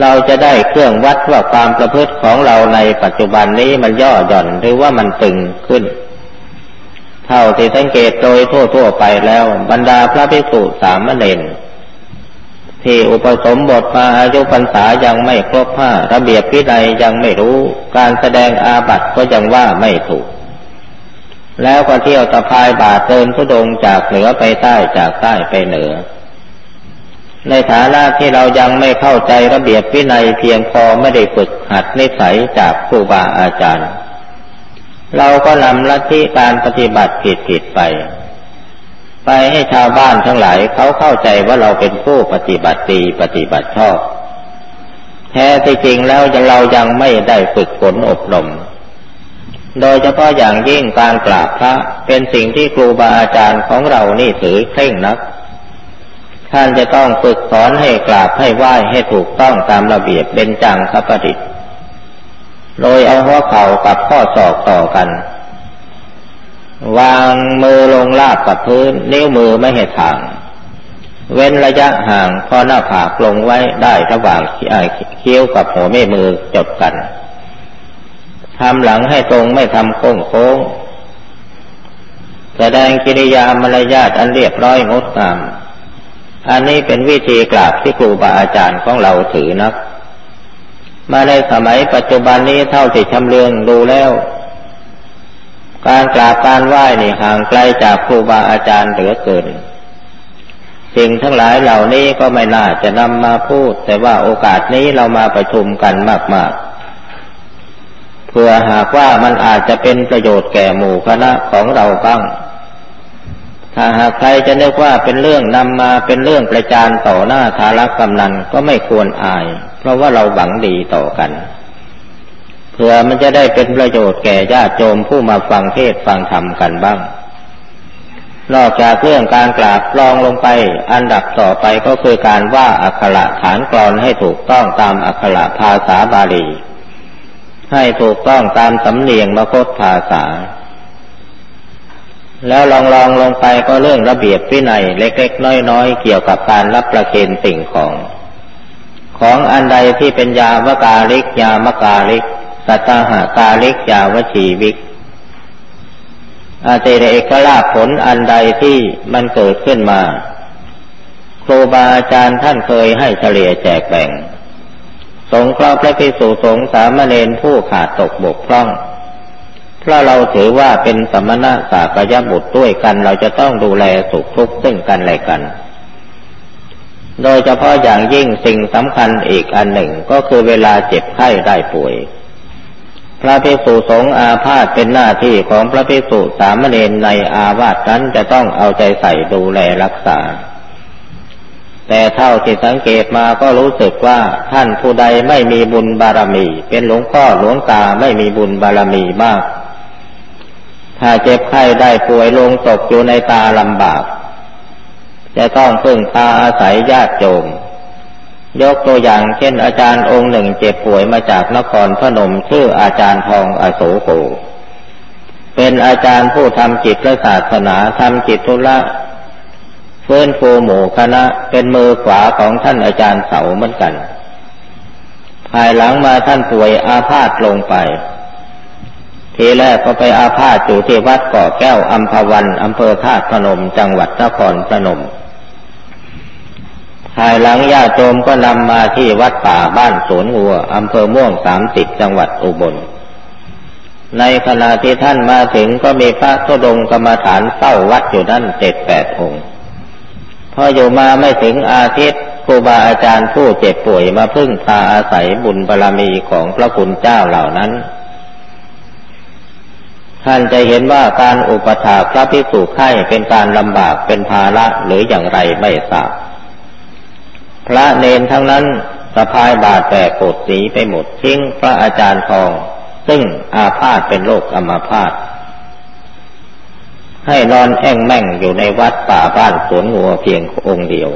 เราจะได้เครื่องวัดว่าความประพฤติของเราในปัจจุบันนี้มันย่อหย่อนหรือว่ามันตึงขึ้น เท่าที่สังเกตโดยทั่วๆไปแล้ว บรรดาพระภิกษุสามเณรที่อุปสมบทมาอายุพรรษายังไม่ครบห้าระเบียบพินัยยังไม่รู้การแสดงอาบัติก็ยังว่าไม่ถูก แล้วก็เที่ยวตะพายบาทเดินทุดงจากเหนือไปใต้จากใต้ไปเหนือ ในฐานะที่เรายังไม่เข้าใจระเบียบพินัยเพียงพอไม่ได้ฝึกหัดนิสัยจากครูบาอาจารย์ เราก็นำลัทธิการปฏิบัติผิดผิดไป ไปให้ชาวบ้านทั้งหลายเขาเข้าใจว่าเราเป็นผู้ปฏิบัติดีปฏิบัติชอบ แท้ที่จริงแล้วเรายังไม่ได้ฝึกฝนอบรม โดยเฉพาะอย่างยิ่งการกราบพระเป็นสิ่งที่ครูบาอาจารย์ของเรานี่ถือเคร่งนัก ท่านจะต้องฝึกสอนให้กราบให้ไหว้ให้ถูกต้องตามระเบียบเป็นจังคประดิษฐ์ โดยเอาหัวเข่ากับข้อศอกต่อกัน วางมือลงลาบกับพื้น นิ้วมือไม่ให้ถ่าง เว้นระยะห่างพอหน้าผากลงไว้ได้ระหว่างเคี้ยวกับหัวแม่มือจดกันทำหลังให้ตรงไม่ทำโค้งโค้ง แสดงกิริยามารยาทอันเรียบร้อยงดงาม อันนี้เป็นวิธีกราบที่ครูบาอาจารย์ของเราถือนัก มาในสมัยปัจจุบันนี้เท่าที่ชำเลืองดูแล้ว การกราบการไหว้นี่ห่างไกลจากครูบาอาจารย์เหลือเกิน สิ่งทั้งหลายเหล่านี้ก็ไม่น่าจะนำมาพูด แต่ว่าโอกาสนี้เรามาประชุมกันมาก ๆ เพื่อหากว่ามันอาจจะเป็นประโยชน์แก่หมู่คณะของเราบ้าง ถ้าหากใครจะนึกว่าเป็นเรื่องนำมาเป็นเรื่องประจานต่อหน้าทารกกำนันก็ไม่ควรอาย เพราะว่าเราหวังดีต่อกัน เพื่อมันจะได้เป็นประโยชน์แก่ญาติโยมผู้มาฟังเทศฟังธรรมกันบ้าง นอกจากเรื่องการกราบลองลงไป อันดับต่อไปก็คือการว่าอักขระฐานกรอนให้ถูกต้องตามอักขระภาษาบาลี ให้ถูกต้องตามสำเนียงมคตภาษา แล้วลองลองลงไปก็เรื่องระเบียบวินัยเล็กๆน้อยๆ เกี่ยวกับการรับประเคนสิ่งของ ของอันใดที่เป็นยาวกาลิก ยามกาลิก สัตหากาลิก ยาวชีวิกอาเตเรกลาผลอันใดที่มันเกิดขึ้นมา ครูบาอาจารย์ท่านเคยให้เฉลี่ยแจกแบ่ง สงเคราะห์พระภิกษุสงฆ์สามเณรผู้ขาดตกบกพร่อง พราะเราถือว่าเป็นสมณะสากยบุตรด้วยกัน เราจะต้องดูแลสุขทุกข์ซึ่งกันและกัน โดยเฉพาะอย่างยิ่งสิ่งสำคัญอีกอันหนึ่งก็คือเวลาเจ็บไข้ได้ป่วย พระภิกษุสงฆ์อาพาธเป็นหน้าที่ของพระภิกษุสามเณรในอาวาสนั้นจะต้องเอาใจใส่ดูแลรักษา แต่เท่าที่สังเกตมาก็รู้สึกว่าท่านผู้ใดไม่มีบุญบารมี เป็นหลวงพ่อหลวงตาไม่มีบุญบารมีมาก ถ้าเจ็บไข้ได้ป่วยลงตกอยู่ในตาลำบาก จะต้องพึ่งพาอาศัยญาติโยมยกตัวอย่างเช่นอาจารย์องค์หนึ่งเจ็บป่วยมาจากนครพนมชื่ออาจารย์ทองอโศโกเป็นอาจารย์ผู้ทำจิตและศาสนาทำจิตธุระเฟื้นฟูหมู่คณะเป็นมือขวาของท่านอาจารย์เสาเหมือนกัน ภายหลังมาท่านป่วยอาพาธลงไป ทีแรกก็ไปอาพาธอยู่ที่วัดเกาะแก้วอัมพวันอำเภอธาตุพนม จังหวัดนครพนมภายหลังญาติโยมก็นำมาที่วัดป่าบ้านสวนงัวอำเภอม่วงสามสิบจังหวัดอุบล ในขณะที่ท่านมาถึงก็มีพระทุดงกรรมฐานเฝ้าวัดอยู่นั่นเจ็ดแปดองค์ พออยู่มาไม่ถึงอาทิตย์ครูบาอาจารย์ผู้เจ็บป่วยมาพึ่งพาอาศัยบุญบารรมีของพระคุณเจ้าเหล่านั้น ท่านจะเห็นว่าการอุปถาพระภิกษุไข้เป็นการลำบากเป็นภาระหรืออย่างไรไม่ทราบ พระเนนทั้งนั้นสะพายบาดแตกโกดสีไปหมดทิ้งพระอาจารย์ทอง ซึ่งอาพาธเป็นโรคอัมาพาธให้นอนแอ่งแม่งอยู่ในวัดป่าบ้านสวนงัวเพียงองค์เดียว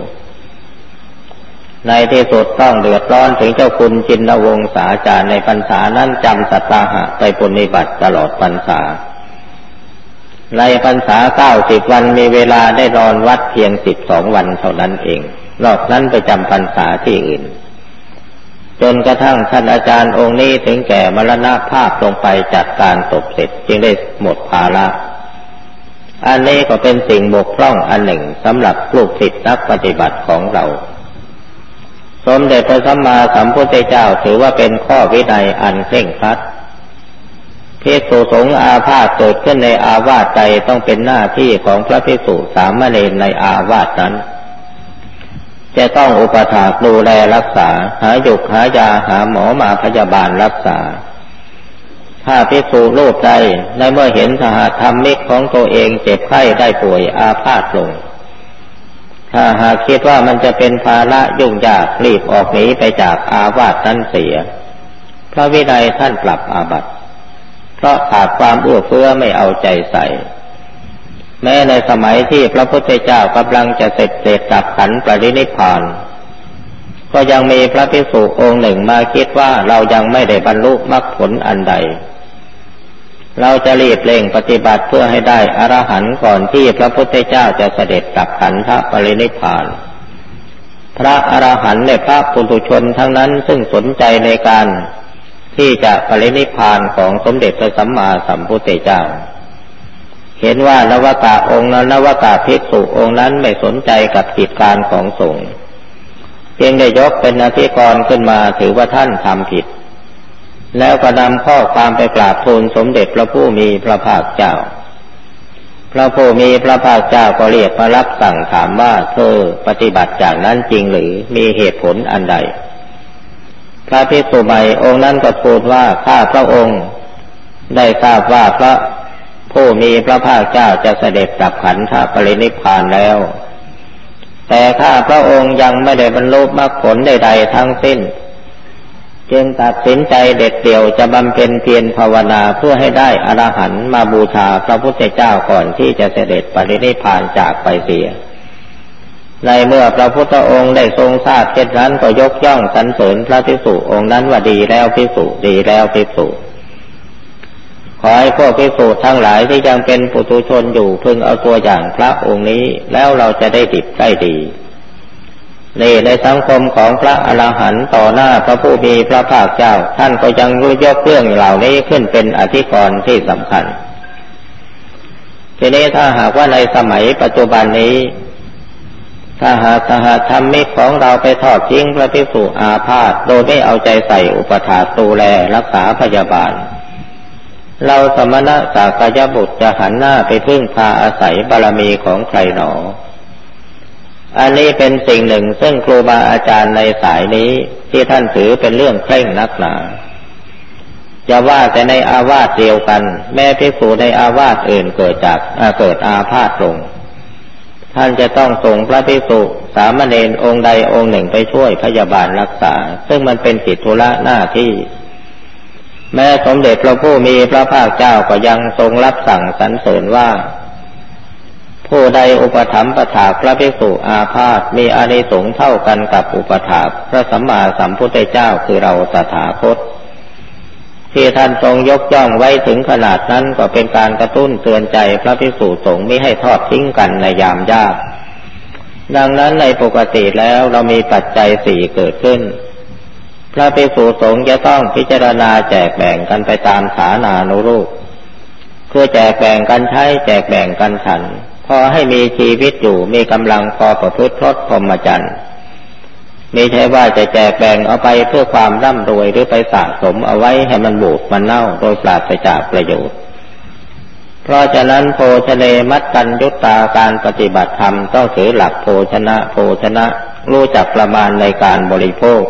ในที่สุดต้องเดือดร้อนถึงเจ้าคุณจินวงศาจารย์ในพรรษานั้นจำสัตตาหะไปปฏิบัติตลอดพรรษา ในพรรษาเก้าสิบวันมีเวลาได้นอนวัดเพียงสิบสองวันเท่านั้นเองนอกนั้นไปจำพรรษาที่อื่น จนกระทั่งท่านอาจารย์องค์นี้ถึงแก่มรณภาพลงไปจัดการศพเสร็จจึงได้หมดภาระอันนี้ก็เป็นสิ่งบกพร่องอันหนึ่งสำหรับลูกศิษย์นักปฏิบัติของเรา มเด็จพระสัมมาสัมพุทธเจ้าถือว่าเป็นข้อวินัยอันเคร่งครัดพิสุสงอาพาธเกิดขึ้นในอาวาสใจต้องเป็นหน้าที่ของพระพิสุสามเณรในอาวาสนั้น จะต้องอุปถากดูแลรักษา หาหยุกหายาหาหมอมาพยาบาลรักษา ถ้าพิสูรูปใดในเมื่อเห็นสหธรรมิกของตัวเองเจ็บไข้ได้ป่วยอาพาธลง ถ้าหากคิดว่ามันจะเป็นภาระยุ่งยากรีบออกหนีไปจากอาวาสนั้นเสีย พระวินัยท่านปรับอาบัติ เพราะขาดความเอื้อเฟื้อไม่เอาใจใส่ แม้ในสมัยที่พระพุทธเจ้ากำลังจะเสร็จเสร็จดับขันปรินิพาน ก็ยังมีพระภิกษุองค์หนึ่งมาคิดว่าเรายังไม่ได้บรรลุมรรคผลอันใด เราจะรีบเร่งปฏิบัติเพื่อให้ได้อรหันต์ก่อนที่พระพุทธเจ้าจะเสด็จกลับขันธปรินิพาน พระอรหันต์ในพระปุถุชนทั้งนั้นซึ่งสนใจในการที่จะปรินิพานของสมเด็จพระสัมมาสัมพุทธเจ้า เห็นว่านวากาองค์นั้นนวากาภิกษุองค์นั้นไม่สนใจกับกิจการของสงฆ์เพียงได้ยกเป็นอธิกรณ์ขึ้นมาถือว่าท่านทำผิด แล้วก็นำข้อความไปกราบทูลสมเด็จพระผู้มีพระภาคเจ้า พระผู้มีพระภาคเจ้าก็เรียกมารับสั่งถามว่าเธอปฏิบัติจากนั้นจริงหรือมีเหตุผลอันใด พระภิกษุใหม่องค์นั้นก็พูดว่าข้าพระองค์ ได้ทราบว่าพระผู้มีพระภาคเจ้าจะเสด็จกลับขันธปรินิพพานแล้ว แต่ข้าพระองค์ยังไม่ได้บรรลุมรรคผลใดๆทั้งสิ้น จึงตัดสินใจเด็ดเดี่ยวจะบำเพ็ญเพียรภาวนาเพื่อให้ได้อรหันต์มาบูชาพระพุทธเจ้าก่อนที่จะเสด็จปรินิพานจากไปเสีย ในเมื่อพระพุทธองค์ได้ทรงทราบเช่นนั้นก็ยกย่องสรรเสริญพระพิสุองค์นั้นว่าดีแล้วพิสุดีแล้วพิสุขอให้พวกพิสุทั้งหลายที่ยังเป็นปุถุชนอยู่พึงเอาตัวอย่างพระองค์นี้แล้วเราจะได้ดิบได้ดี นี่ในสังคมของพระอรหันต์ต่อหน้าพระผู้มีพระภาคเจ้า ท่านก็ยังรู้ยกเรื่องเหล่านี้ขึ้นเป็นอธิกรณ์ที่สำคัญ ทีนี้ถ้าหากว่าในสมัยปัจจุบันนี้ ถ้าหากสหธรรมิกของเราไปทอดทิ้งพระภิกษุอาพาธโดยไม่เอาใจใส่อุปถาดูแลรักษาพยาบาล เราสมณะสากยบุตรจะหันหน้าไปพึ่งพาอาศัยบารมีของใครหนอ อันนี้เป็นสิ่งหนึ่งซึ่งครูบาอาจารย์ในสายนี้ที่ท่านถือเป็นเรื่องเคร่งนักหนาจะว่าแต่ในอาวาสเดียวกัน แม่พิสูในอาวาสอื่นเกิดจากเกิดอาพาธลงท่านจะต้องส่งพระพิสุสามเณรองค์ใดองค์หนึ่งไปช่วยพยาบาลรักษา ซึ่งมันเป็นกิจธุระหน้าที่ แม้สมเด็จพระผู้มีพระภาคเจ้าก็ยังทรงรับสั่งสรรเสริญว่า ผู้ใดอุปถัมภ์ประถาพระภิกษุอาพาธมีอานิสงส์เท่ากันกับอุปถาพระสัมมาสัมพุทธเจ้าคือเราตถาคตที่ท่านทรงยกย่องไว้ถึงขนาดนั้นก็เป็นการกระตุ้นเตือนใจพระภิกษุสงฆ์ไม่ให้ทอดทิ้งกันในยามยาก ดังนั้นในปกติแล้วเรามีปัจจัยสี่เกิดขึ้น พระภิกษุสงฆ์จะต้องพิจารณาแจกแบ่งกันไปตามฐานานุรูป เพื่อแจกแบ่งกันใช้แจกแบ่งกันฉัน อให้มีชีวิตอยู่มีกำลังพอประพฤติพรตพรหมจรรย์ไม่ใช่ว่าจะแจกแบ่งเอาไปเพื่อความร่ำรวยหรือไปสะสมเอาไว้ให้มันบูดมันเน่าโดยปราศจากประโยชน์ เพราะฉะนั้นโภชเนมัตตัญยุตตาการปฏิบัติธรรมต้องถือหลักโภชนะโภชนะรู้จักประมาณในการบริโภค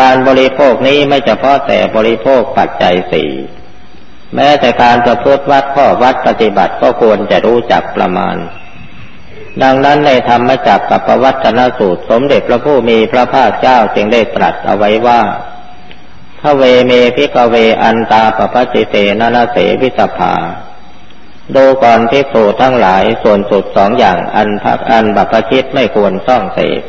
การบริโภคนี้ไม่เฉพาะแต่บริโภคปัจจัยสี่ แม้แต่การประพฤติวัดข้อวัดปฏิบัติก็ควรจะรู้จักประมาณ ดังนั้นในธรรมจักรกับปวัตนสูตร สมเด็จพระผู้มีพระภาคเจ้าจึงได้ตรัสเอาไว้ว่าถเวเมพิกเวอันตาปปัจิเตนนาเสวิสภาดูก่อนที่สูทั้งหลายส่วนสุดสองอย่างอันพักอันบัพชิตไม่ควรซ่องเสพ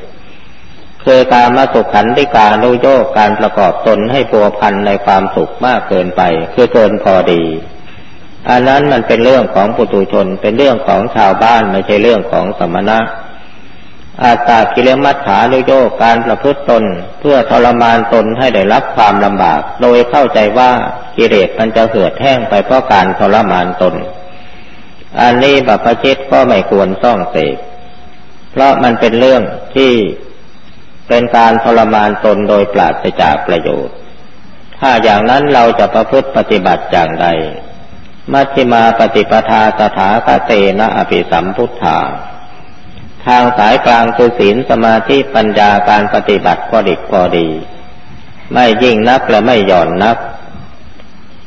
คือการมาสุขขันธิการุโยกการประกอบตนให้ปัวพันในความสุขมากเกินไป คือเกินพอดี อันนั้นมันเป็นเรื่องของปุถุชนเป็นเรื่องของชาวบ้านไม่ใช่เรื่องของสมณะอาตากิเลมัฏฐานุโยกการประพฤติตน เพื่อทรมานตนให้ได้รับความลำบาก โดยเข้าใจว่ากิเลสมันจะเหือดแห้งไปเพราะการทรมานตน อันนี้บัพชิตก็ไม่ควรซ่องเสพเพราะมันเป็นเรื่องที่ เป็นการทรมานตนโดยปราศจากประโยชน์ ถ้าอย่างนั้นเราจะประพฤติปฏิบัติอย่างใด มัชฌิมาปฏิปทาสถาคเตนะอภิสัมพุทธา ทางสายกลางคือศีลสมาธิปัญญาการปฏิบัติพอดีพอดี ไม่ยิ่งนักและไม่หย่อนนัก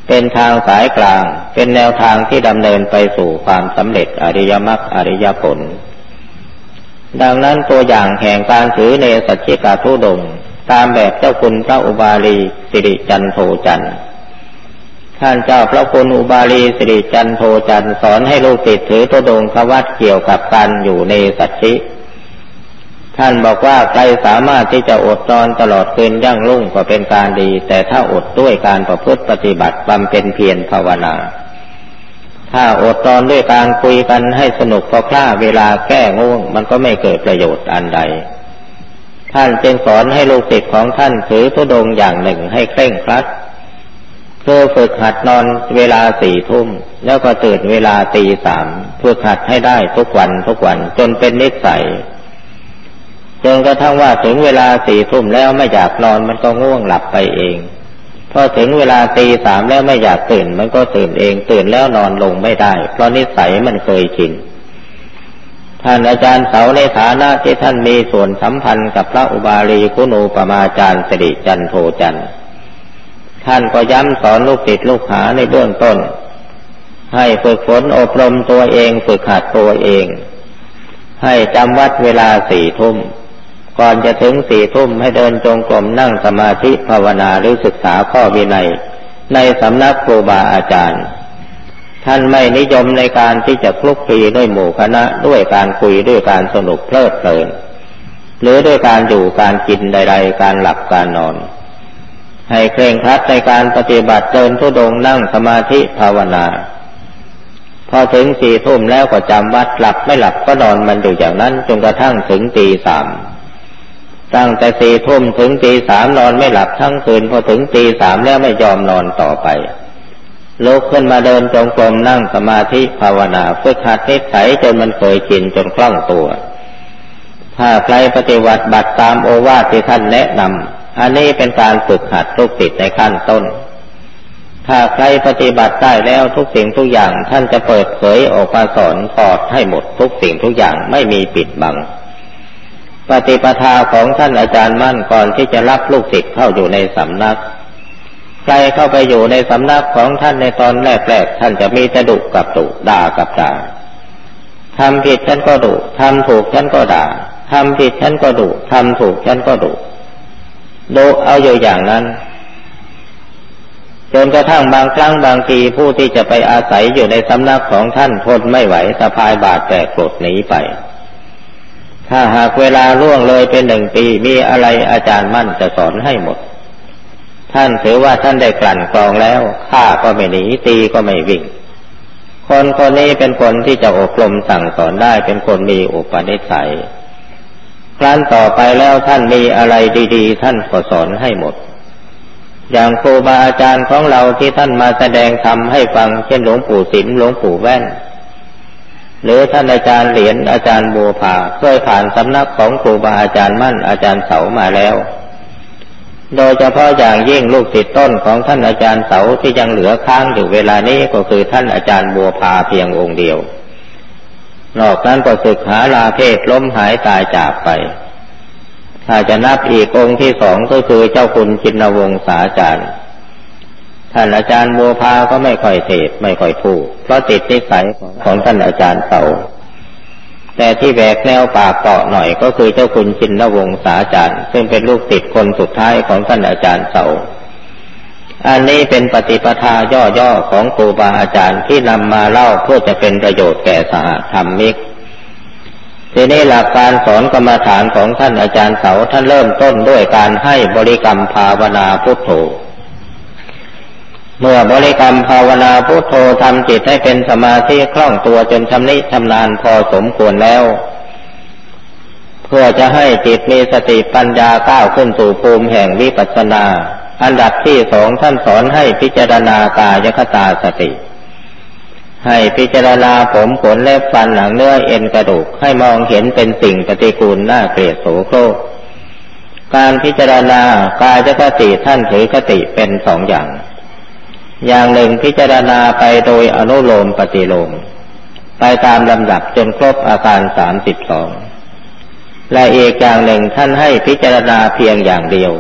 เป็นทางสายกลาง เป็นแนวทางที่ดำเนินไปสู่ความสำเร็จอริยมรรคอริยผล ดังนั้นตัวอย่างแห่งการถือเนสัชิกาทุดง ตามแบบเจ้าคุณพระอุบาลีสิริจันโทจันท่านเจ้าพระคุณอุบาลีสิริจันโทจันสอนให้ลูกติดถือตัวดงควัดเกี่ยวกับการอยู่ในสัจจิท่านบอกว่าใครสามารถที่จะอดนอนตลอดคืนยั่งรุ่งก็เป็นการดี แต่ถ้าอดด้วยการประพฤติปฏิบัติบำเพ็ญเพียรภาวนา ถ้าอดนอนด้วยการคุยกันให้สนุกพอคล้าเวลาแก้ง่วง มันก็ไม่เกิดประโยชน์อันใด ท่านจึงสอนให้ลูกศิษย์ของท่านถือทุดงอย่างหนึ่งให้เคร่งครัดคือฝึกหัดนอนเวลาสี่ทุ่ม แล้วก็ตื่นเวลาตีสามฝึกหัดให้ได้ทุกวันทุกวันจนเป็นนิสัยจนกระทั่งว่าถึงเวลาสี่ทุ่มแล้วไม่อยากนอนมันก็ง่วงหลับไปเอง พอถึงเวลาตีสามแล้วไม่อยากตื่น มันก็ตื่นเองตื่นแล้วนอนลงไม่ได้ เพราะนิสัยมันเคยชินท่านอาจารย์เสาในฐานะที่ท่านมีส่วนสัมพันธ์กับพระอุบาลีคุณูปมาจารย์สิริจันโทจันท่านก็ย้ำสอนลูกศิษย์ลูกหาในเบื้องต้น ให้ฝึกฝนอบรมตัวเองฝึกหัดตัวเอง ให้จำวัดเวลาสี่ทุ่ม ก่อนจะถึงสี่ทุ่มให้เดินจงกรมนั่งสมาธิภาวนาหรือศึกษาข้อวินัย ในสำนักครูบาอาจารย์ ท่านไม่นิยมในการที่จะคลุกคลีด้วยหมู่คณะด้วยการคุยด้วยการสนุกเพลิดเพลิน หรือด้วยการอยู่การกินใด ๆ การหลับการนอน ให้เคร่งครัดในการปฏิบัติเดินทุดงนั่งสมาธิภาวนา พอถึงสี่ทุ่มแล้วก็จำวัดหลับไม่หลับก็นอนมันอยู่อย่างนั้นจนกระทั่งถึงตีสาม ตั้งแต่สี่ทุ่มถึงตีสามนอนไม่หลับทั้งคืนพอถึงตีสามแล้วไม่ยอมนอนต่อไปลุกขึ้นมาเดินจงกรมนั่งสมาธิภาวนาฝึกหัดนิสัยจนมันเคยชินจนคล่องตัว ถ้าใครปฏิบัติบัตรตามโอวาทที่ท่านแนะนำอันนี้เป็นการฝึกหัดลูกศิษย์ในขั้นต้น ถ้าใครปฏิบัติได้แล้วทุกสิ่งทุกอย่างท่านจะเปิดเผยออกมาสอนสอดให้หมดทุกสิ่งทุกอย่างไม่มีปิดบัง ปฏิปทาของท่านอาจารย์มั่นก่อนที่จะรับลูกศิษย์เข้าอยู่ในสำนัก ใครเข้าไปอยู่ในสำนักของท่านในตอนแรกๆท่านจะมีจะดุกับดุด่ากับด่าทำผิดฉันก็ดุทำถูกฉันก็ด่าทำผิดฉันก็ดุทำถูกฉันก็ดุดูเอาอยู่อย่างนั้นจนกระทั่งบางครั้งบางทีผู้ที่จะไปอาศัยอยู่ในสำนักของท่านทนไม่ไหวสะพายบาดแตกกดหนีไป ถ้าหากเวลาล่วงเลยเป็นหนึ่งปีมีอะไรอาจารย์มั่นจะสอนให้หมด ท่านถือว่าท่านได้กลั่นกรองแล้วฆ่าก็ไม่หนีตีก็ไม่วิ่ง คนคนนี้เป็นคนที่จะอบรมสั่งสอนได้เป็นคนมีอุปนิสัยครั้นต่อไปแล้วท่านมีอะไรดี ๆ ท่านก็สอนให้หมด อย่างครูบาอาจารย์ของเราที่ท่านมาแสดงธรรมให้ฟังเช่นหลวงปู่สิมหลวงปู่แว่น หรือท่านอาจารย์เหรียญอาจารย์บัวผาเคยผ่านสำนักของครูบาอาจารย์มั่นอาจารย์เสามาแล้ว โดยเฉพาะอย่างยิ่งลูกศิษย์ต้นของท่านอาจารย์เสาที่ยังเหลือค้างอยู่เวลานี้ก็คือท่านอาจารย์บัวผาเพียงองค์เดียว นอกนั้นก็ศึกหาลาเพศล้มหายตายจากไป ถ้าจะนับอีกองค์ที่สองก็คือเจ้าคุณจินวงศาจารย์ ท่านอาจารย์บัวพาก็ไม่ค่อยเทศไม่ค่อยพูดเพราะติดนิสัยของท่านอาจารย์เต่าแต่ที่แบกแนวปากเกาะหน่อยก็คือเจ้าคุณจินวงศาจารย์ ซึ่งเป็นลูกติดคนสุดท้ายของท่านอาจารย์เต่าอันนี้เป็นปฏิปทาย่อๆของครูบาอาจารย์ที่นำมาเล่าเพื่อจะเป็นประโยชน์แก่สหธรรมิกทีนี้หลักการสอนกรรมฐานของท่านอาจารย์เสาท่านเริ่มต้นด้วยการให้บริกรรมภาวนาพุทโธ เมื่อบริกรรมภาวนาพุทโธทำจิตให้เป็นสมาธิคล่องตัวจนชำนิชำนาญพอสมควรแล้ว เพื่อจะให้จิตมีสติปัญญาก้าวขึ้นสู่ภูมิแห่งวิปัสสนา อันดับที่สองท่านสอนให้พิจารณากายคตาสติ ให้พิจารณาผมขนเล็บฟันหนังเนื้อเอ็นกระดูกให้มองเห็นเป็นสิ่งปฏิกูลน่าเกลียดโสโครกการพิจารณากายคติท่านถือคติเป็นสองอย่าง อย่างหนึ่งพิจารณาไปโดยอนุโลมปฏิโลม ไปตามลำดับจนครบอาการสามสิบสองและอีกอย่างหนึ่งท่านให้พิจารณาเพียงอย่างเดียว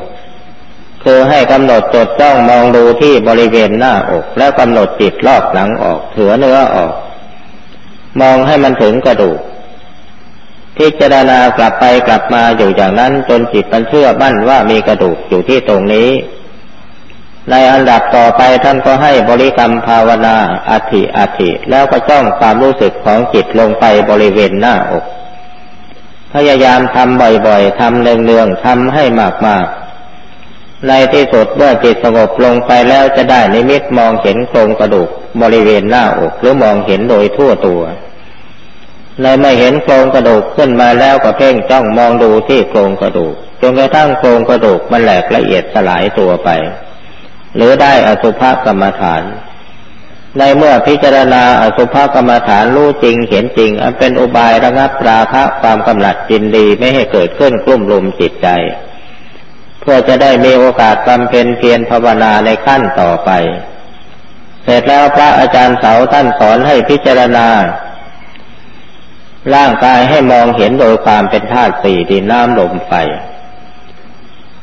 คือให้กำหนดจดจ้องมองดูที่บริเวณหน้าอก แล้วกำหนดจิตลอกหลังออกเถือเนื้อออก มองให้มันถึงกระดูกพิจารณากลับไปกลับมาอยู่อย่างนั้นจนจิตมันเชื่อมั่นว่ามีกระดูกอยู่ที่ตรงนี้ ในอันดับต่อไปท่านก็ให้บริกรรมภาวนาอธิอธิแล้วก็จ้องความรู้สึกของจิตลงไปบริเวณหน้าอก พยายามทำบ่อยๆทำเนืองๆทำให้มากๆ ในที่สุดเมื่อจิตสงบลงไปแล้วจะได้นิมิตมองเห็นโครงกระดูกบริเวณหน้าอกหรือมองเห็นโดยทั่วตัวในเมื่อเห็นโครงกระดูกขึ้นมาแล้วก็เพ่งจ้องมองดูที่โครงกระดูกจนกระทั่งโครงกระดูกมันแหลกละเอียดสลายตัวไป หรือได้อสุภกรรมฐาน ในเมื่อพิจารณาอสุภกรรมฐานรู้จริงเห็นจริง อันเป็นอุบายระงับราคะความกำหนัดจินดีไม่ให้เกิดขึ้นกลุ่มลุมจิตใจ เพื่อจะได้มีโอกาสบำเพ็ญเพียรภาวนาในขั้นต่อไป เสร็จแล้วพระอาจารย์เสาท่านสอนให้พิจารณา ร่างกายให้มองเห็นโดยความเป็นธาตุสี่ดินน้ำลมไฟ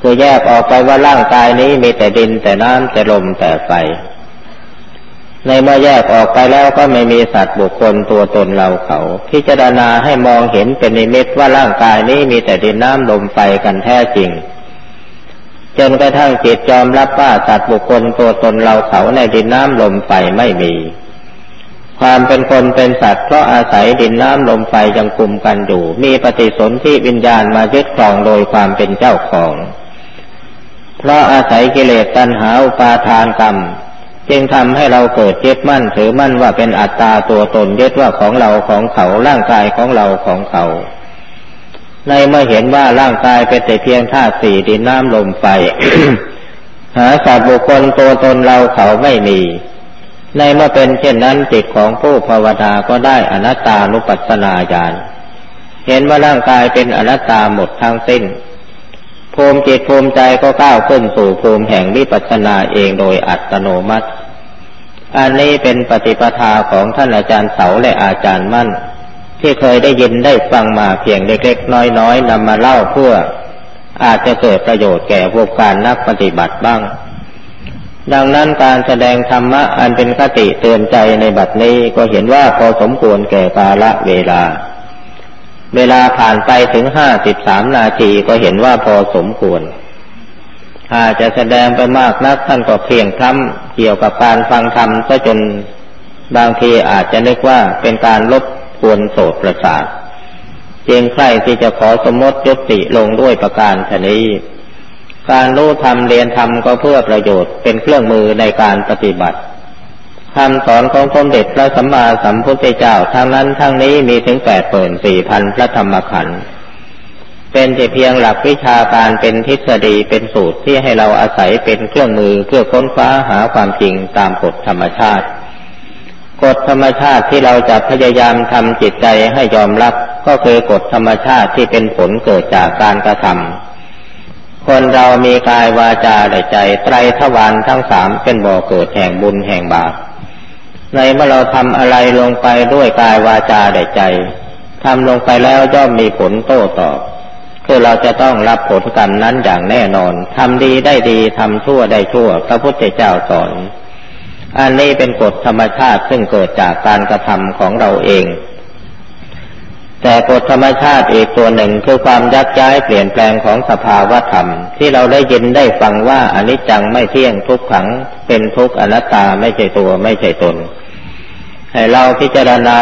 คือแยกออกไปว่าร่างกายนี้มีแต่ดินแต่น้ำแต่ลมแต่ไฟ ในเมื่อแยกออกไปแล้วก็ไม่มีสัตว์บุคคลตัวตนเราเขา พิจารณาให้มองเห็นเป็นนิมิตว่าร่างกายนี้มีแต่ดินน้ำลมไฟกันแท้จริง จนกระทั่งจิตยอมรับว่าสัตว์บุคคลตัวตนเราเขาในดินน้ำลมไฟไม่มีความเป็นคนเป็นสัตว์เพราะอาศัยดินน้ำลมไฟยังคุมกันอยู่ มีปฏิสนธิวิญญาณมายึดครองโดยความเป็นเจ้าของ เพราะอาศัยกิเลสตัณหาอุปาทานกรรม จึงทำให้เราเกิดยึดมั่นถือมั่นว่าเป็นอัตตาตัวตนยึดว่าของเราของเขาร่างกายของเราของเขา ในเมื่อเห็นว่าร่างกายเป็นแต่เพียงธาตุสี่ดินน้ำลมไฟหาสัตว์บุคคลตัวตนเราเขาไม่มี ในเมื่อเป็นเช่นนั้นจิตของผู้ภาวนาก็ได้อนัตตานุปัสสนาญาณเห็นว่าร่างกายเป็นอนัตตาหมดทั้งสิ้น ภูมิจิตภูมิใจก็ก้าวขึ้นสู่ภูมิแห่งวิปัสสนาเองโดยอัตโนมัติ อันนี้เป็นปฏิปทาของท่านอาจารย์เสาและอาจารย์มั่น ที่เคยได้ยินได้ฟังมาเพียงเล็กๆน้อยๆนำมาเล่าเพื่อ อาจจะเกิดประโยชน์แก่พวกการนักปฏิบัติบ้าง ดังนั้นการแสดงธรรมะอันเป็นคติเตือนใจในบัดนี้ก็เห็นว่าพอสมควรแก่กาละเวลา เวลาผ่านไปถึงห้าสิบสามนาทีก็เห็นว่าพอสมควรอาจจะแสดงไปมากนักท่านก็เพียงท้ำเกี่ยวกับการฟังธรรมซะจนบางทีอาจจะนึกว่าเป็นการลบควรโสดประสาทเจียงใครที่จะขอสมมติยุติลงด้วยประการชนี้ การรู้ธรรมเรียนธรรมก็เพื่อประโยชน์เป็นเครื่องมือในการปฏิบัติ คำสอนของสมเด็จพระสัมมาสัมพุทธเจ้าทั้งนั้นทั้งนี้มีถึงแปดหมื่นสี่พันพระธรรมขันธ์เป็นแต่เพียงหลักวิชาการเป็นทฤษฎีเป็นสูตรที่ให้เราอาศัยเป็นเครื่องมือเพื่อค้นคว้าหาความจริงตามกฎธรรมชาติ กฎธรรมชาติที่เราจะพยายามทำจิตใจให้ยอมรับก็คือกฎธรรมชาติที่เป็นผลเกิดจากการกระทำคนเรามีกายวาจาและใจไตรทวารทั้งสามเป็นบ่อเกิดแห่งบุญแห่งบาป ในเมื่อเราทำอะไรลงไปด้วยกายวาจาและใจทำลงไปแล้วย่อมมีผลโต้ตอบ คือเราจะต้องรับผลกรรมนั้นอย่างแน่นอนทำดีได้ดีทำชั่วได้ชั่ว พระพุทธเจ้าสอน อันนี้เป็นกฎธรรมชาติซึ่งเกิดจากการกระทำของเราเอง แต่กฎธรรมชาติอีกตัวหนึ่งคือความยักย้ายเปลี่ยนแปลงของสภาวธรรม ที่เราได้ยินได้ฟังว่าอนิจจังไม่เที่ยงทุกขัง เป็นทุกข์อนัตตาไม่ใช่ตัวไม่ใช่ตน ให้เราพิจารณา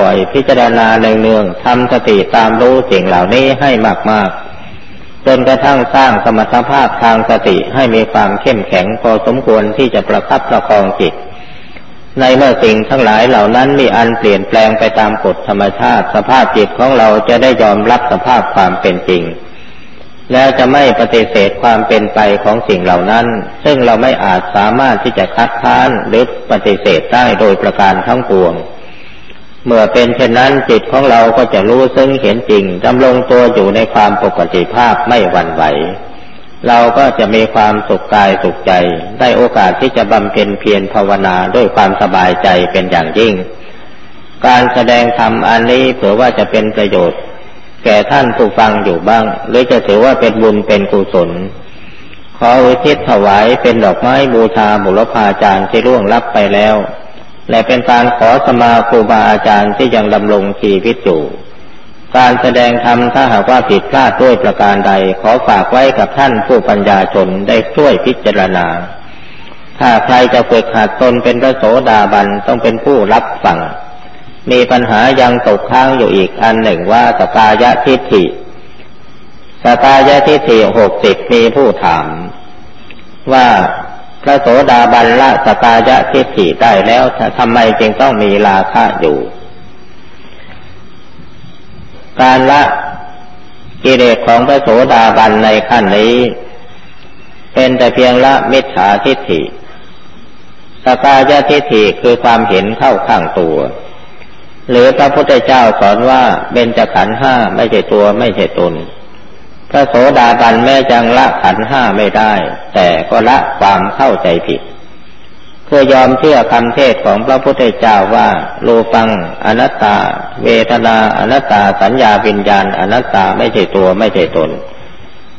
บ่อยๆ พิจารณาเนืองๆทำสติตามรู้สิ่งเหล่านี้ให้มากๆจนกระทั่งสร้างสมรรถภาพทางสติให้มีความเข้มแข็งพอสมควรที่จะประคับประคองจิต ในเมื่อสิ่งทั้งหลายเหล่านั้นมีอันเปลี่ยนแปลงไปตามกฎธรรมชาติ สภาพจิตของเราจะได้ยอมรับสภาพความเป็นจริง แล้วจะไม่ปฏิเสธความเป็นไปของสิ่งเหล่านั้น ซึ่งเราไม่อาจสามารถที่จะคัดค้านหรือปฏิเสธได้โดยประการทั้งปวง เมื่อเป็นเช่นนั้นจิตของเราก็จะรู้ซึ่งเห็นจริงดำรงตัวอยู่ในความปกติภาพไม่หวั่นไหว เราก็จะมีความสุขกายสุขใจ ได้โอกาสที่จะบำเพ็ญเพียรภาวนาด้วยความสบายใจเป็นอย่างยิ่ง การแสดงธรรมอันนี้เผื่อว่าจะเป็นประโยชน์ แก่ท่านผู้ฟังอยู่บ้าง หรือจะถือว่าเป็นบุญเป็นกุศล ขออุทิศถวายเป็นดอกไม้บูชาบุรพาจารย์ที่ร่วงลับไปแล้ว และเป็นการขอสมาครูบาอาจารย์ที่ยังดำรงชีวิตอยู่ การแสดงธรรมถ้าหากว่าผิดพลาดด้วยประการใด ขอฝากไว้กับท่านผู้ปัญญาชนได้ช่วยพิจารณา ถ้าใครจะฝึกหัดตนเป็นพระโสดาบันต้องเป็นผู้รับฟังมีปัญหายังตกค้างอยู่อีกอันหนึ่งว่าสกายะทิฏฐิสกายะทิฏฐิหกสิบมีผู้ถาม ว่าพระโสดาบันละสกายะทิฏฐิได้แล้วทำไมจึงต้องมีราคะอยู่ การละกิเลสของพระโสดาบันในขั้นนี้ เป็นแต่เพียงละมิจฉาทิฏฐิสกายทิฏฐิคือความเห็นเข้าข้างตัว หรือพระพุทธเจ้าสอนว่าเบญจขันห้าไม่ใช่ตัวไม่ใช่ตน พระโสดาบันแม้จังละขันห้าไม่ได้ แต่ก็ละความเข้าใจผิด เพื่อยอมเชื่อคำเทศของพระพุทธเจ้าว่าโลฟัง อนัตตา เวทนาอนัตตาสัญญาวิญญาณ อนัตตาไม่ใช่ตัวไม่ใช่ตน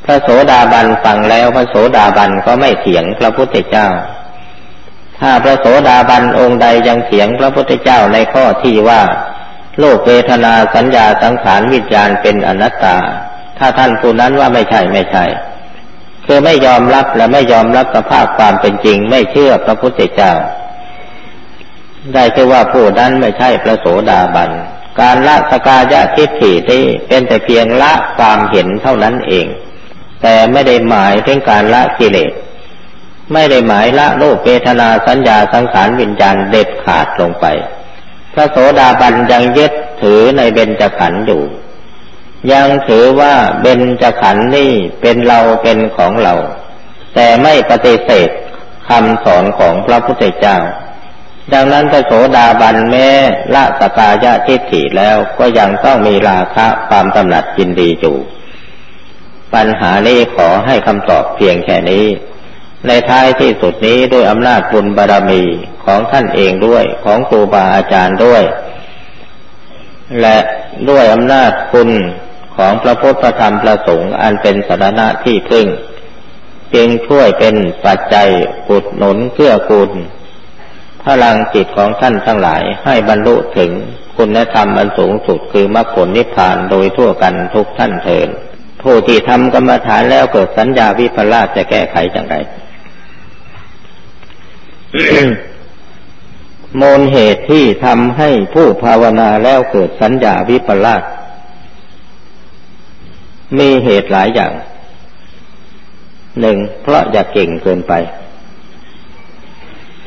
พระโสดาบันฟังแล้วพระโสดาบันก็ไม่เถียงพระพุทธเจ้า ถ้าพระโสดาบันองค์ใดยังเถียงพระพุทธเจ้าในข้อที่ว่าโลกเวทนาสัญญาสังขารวิญญาณเป็นอนัตตา ถ้าท่านผู้นั้นว่าไม่ใช่ไม่ใช่ คือไม่ยอมรับและไม่ยอมรับสภาพความเป็นจริง ไม่เชื่อพระพุทธเจ้า ได้ชื่อว่าผู้นั้นไม่ใช่พระโสดาบัน การละสกายะทิฏฐิที่เป็นแต่เพียงละความเห็นเท่านั้นเอง แต่ไม่ได้หมายถึงการละกิเลส ไม่ได้หมายละโลกเวทนาสัญญาสังขารวิญญาณเด็ดขาดลงไป พระโสดาบันยังยึดถือในเบญจขันธ์อยู่ ยังถือว่าเบญจขันธ์นี่เป็นเราเป็นของเรา แต่ไม่ปฏิเสธคำสอนของพระพุทธเจ้า ดังนั้นพระโสดาบันแม้ละสกายะทิฏฐิแล้วก็ยังต้องมีราคะความกำหนัดยินดีอยู่ ปัญหานี้ขอให้คำตอบเพียงแค่นี้ ในท้ายที่สุดนี้ด้วยอำนาจบุญบารรมีของท่านเองด้วยของครูบาอาจารย์ด้วย และด้วยอำนาจคุณ ของพระพุทธธรรมประสงค์อันเป็นสารณะที่พึ่ง จึงช่วยเป็นปัจจัยกุดหนุนเกื้อกูลพลังจิตของท่านทั้งหลายให้บรรลุถึงคุณธรรมอันสูงสุดคือมรรคผลนิพพานโดยทั่วกันทุกท่านเถิดผู้ที่ทำกรรมฐานแล้วเกิดสัญญาวิปลาสจะแก้ไขอย่างไรมูลเหตุที่ทำให้ผู้ภาวนาแล้วเกิดสัญญาวิปลาส มีเหตุหลายอย่าง หนึ่งเพราะอยากเก่งเกินไป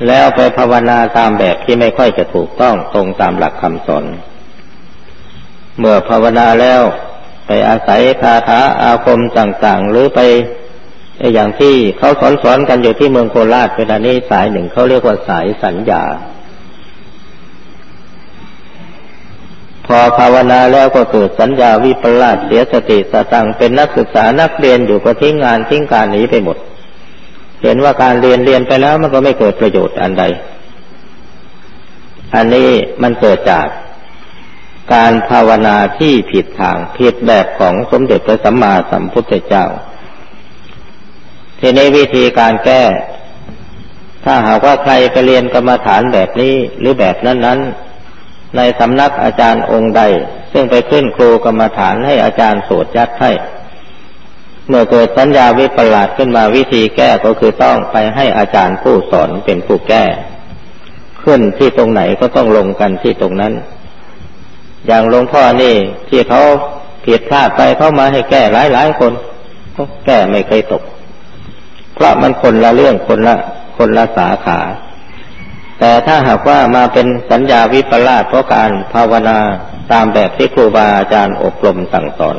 แล้วไปภาวนาตามแบบที่ไม่ค่อยจะถูกต้องตรงตามหลักคำสอน เมื่อภาวนาแล้วไปอาศัยคาถาอาคมต่างๆ หรือไปอย่างที่เขาสอนสอนกันอยู่ที่เมืองโคราชเวลานี้สายหนึ่งเขาเรียกว่าสายสัญญา พอภาวนาแล้วก็เกิดสัญญาวิปลาสเสียสติสตังเป็นนักศึกษานักเรียนอยู่ก็ทิ้งงานทิ้งการหนีไปหมด เห็นว่าการเรียนเรียนไปแล้วมันก็ไม่เกิดประโยชน์อันใด อันนี้มันเกิดจากการภาวนาที่ผิดทางผิดแบบของสมเด็จพระสัมมาสัมพุทธเจ้าทีนี้วิธีการแก้ ถ้าหากว่าใครไปเรียนกรรมฐานแบบนี้หรือแบบนั้นนั้น ในสำนักอาจารย์องค์ใด ซึ่งไปขึ้นครูกรรมฐานให้อาจารย์สวดยัดให้เมื่อเกิดสัญญาวิปลาสขึ้นมาวิธีแก้ก็คือต้องไปให้อาจารย์ผู้สอนเป็นผู้แก้ ขึ้นที่ตรงไหนก็ต้องลงกันที่ตรงนั้น อย่างหลวงพ่อนี่ที่เขาผิดพลาดไปเข้ามาให้แก้หลายหลายคนก็แก้ไม่เคยตก เพราะมันคนละเรื่องคนละคนละสาขา แต่ถ้าหากว่ามาเป็นสัญญาวิปลาสเพราะการภาวนาตามแบบที่ครูบาอาจารย์อบรมสั่งสอน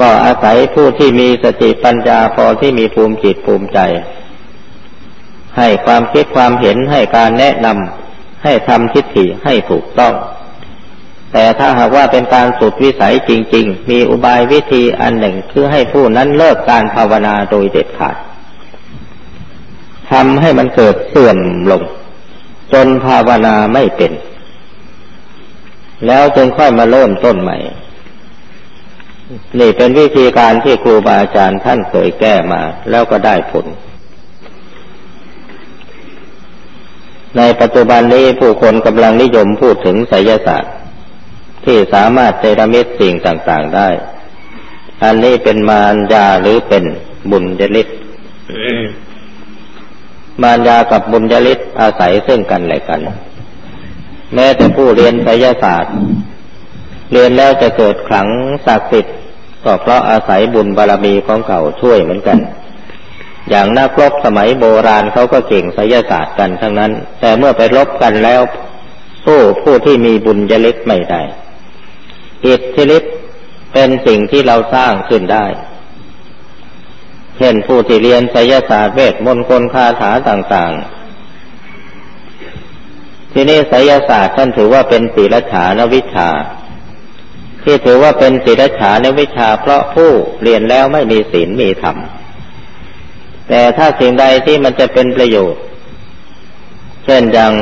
ก็อาศัยผู้ที่มีสติปัญญาพอที่มีภูมิจิตภูมิใจ ให้ความคิดความเห็นให้การแนะนำให้ทำทิฏฐิให้ถูกต้อง แต่ถ้าหากว่าเป็นการสุดวิสัยจริง ๆ มีอุบายวิธีอันหนึ่งคือให้ผู้นั้นเลิกการภาวนาโดยเด็ดขาด ทำให้มันเกิดเสื่อมลง จนภาวนาไม่เป็น แล้วจึงค่อยมาเริ่มต้นใหม่ นี่เป็นวิธีการที่ครูบาอาจารย์ท่านเคยแก้มาแล้วก็ได้ผล ในปัจจุบันนี้ผู้คนกำลังนิยมพูดถึงไสยศาสตร์ ที่สามารถเจรมิตสิ่งต่าง ๆได้ อันนี้เป็นมารยาหรือเป็นบุญจริต มารยากับบุญญาลิศอาศัยซึ่งกันและกัน แม้แต่ผู้เรียนไสยศาสตร์ เรียนแล้วจะเกิดขลังศักดิ์สิทธิ์ก็เพราะอาศัยบุญบารรมีของเก่าช่วยเหมือนกัน อย่างนักรบสมัยโบราณเขาก็เก่งไสยศาสตร์กันทั้งนั้น แต่เมื่อไปรบกันแล้วสู้ผู้ที่มีบุญญาลิศไม่ได้อิทธิฤทธิ์เป็นสิ่งที่เราสร้างขึ้นได้ เช่นผู้ที่เรียนไสยศาสตร์เวทมนต์กลคาถาต่างๆ ที่นี่ไสยศาสตร์ท่านถือว่าเป็นศีลฉานวิชา ที่ถือว่าเป็นศีลฉานวิชา เพราะผู้เรียนแล้วไม่มีศีลมีธรรม แต่ถ้าสิ่งใดที่มันจะเป็นประโยชน์ เช่นอย่าง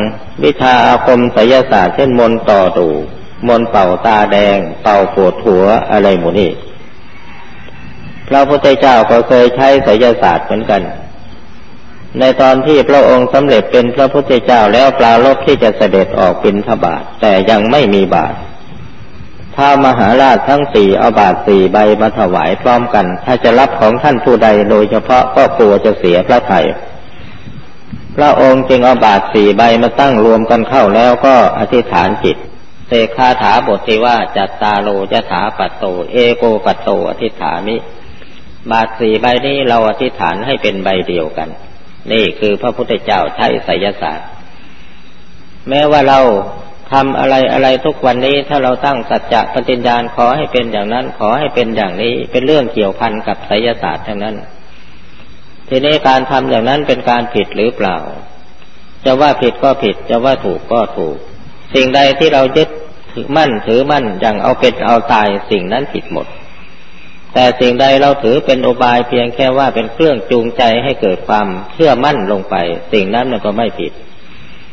วิชาอาคมไสยศาสตร์เช่นมนต์ต่อดูมนเป่าตาแดง เป่าปวดหัวอะไรหมดนี่ พระพุทธเจ้าก็เคยใช้ไสยศาสตร์เหมือนกัน ในตอนที่พระองค์สำเร็จเป็นพระพุทธเจ้าแล้วปลาลบที่จะเสด็จออกบิณฑบาตแต่ยังไม่มีบาตรถ้ามหาราชทั้งสี่เอาบาตรสี่ใบมาถวายพร้อมกัน ถ้าจะรับของท่านผู้ใดโดยเฉพาะก็กลัวจะเสียพระไถ่พระองค์จึงเอาบาตรสี่ใบมาตั้งรวมกันเข้าแล้วก็อธิษฐานจิตเสกคาถาบทที่ว่าจัตตาโลยถาปัตโต เอโกปัตโตอธิษฐามิ บาทสี่ใบนี้เราอธิษฐานให้เป็นใบเดียวกัน นี่คือพระพุทธเจ้าใช้ไสยศาสตร์ แม้ว่าเราทำอะไรอะไรทุกวันนี้ถ้าเราตั้งสัจจะปฏิญญาณขอให้เป็นอย่างนั้น ขอให้เป็นอย่างนี้เป็นเรื่องเกี่ยวพันกับไสยศาสตร์ทั้งนั้น ทีนี้การทำอย่างนั้นเป็นการผิดหรือเปล่า จะว่าผิดก็ผิด จะว่าถูกก็ถูก สิ่งใดที่เรายึดถือมั่นถือมั่นอย่างเอาเป็นเอาตายสิ่งนั้นผิดหมด แต่สิ่งใดเราถือเป็นอบายเพียงแค่ว่าเป็นเครื่องจูงใจให้เกิดความเชื่อมั่นลงไป สิ่งนั้นมันก็ไม่ผิด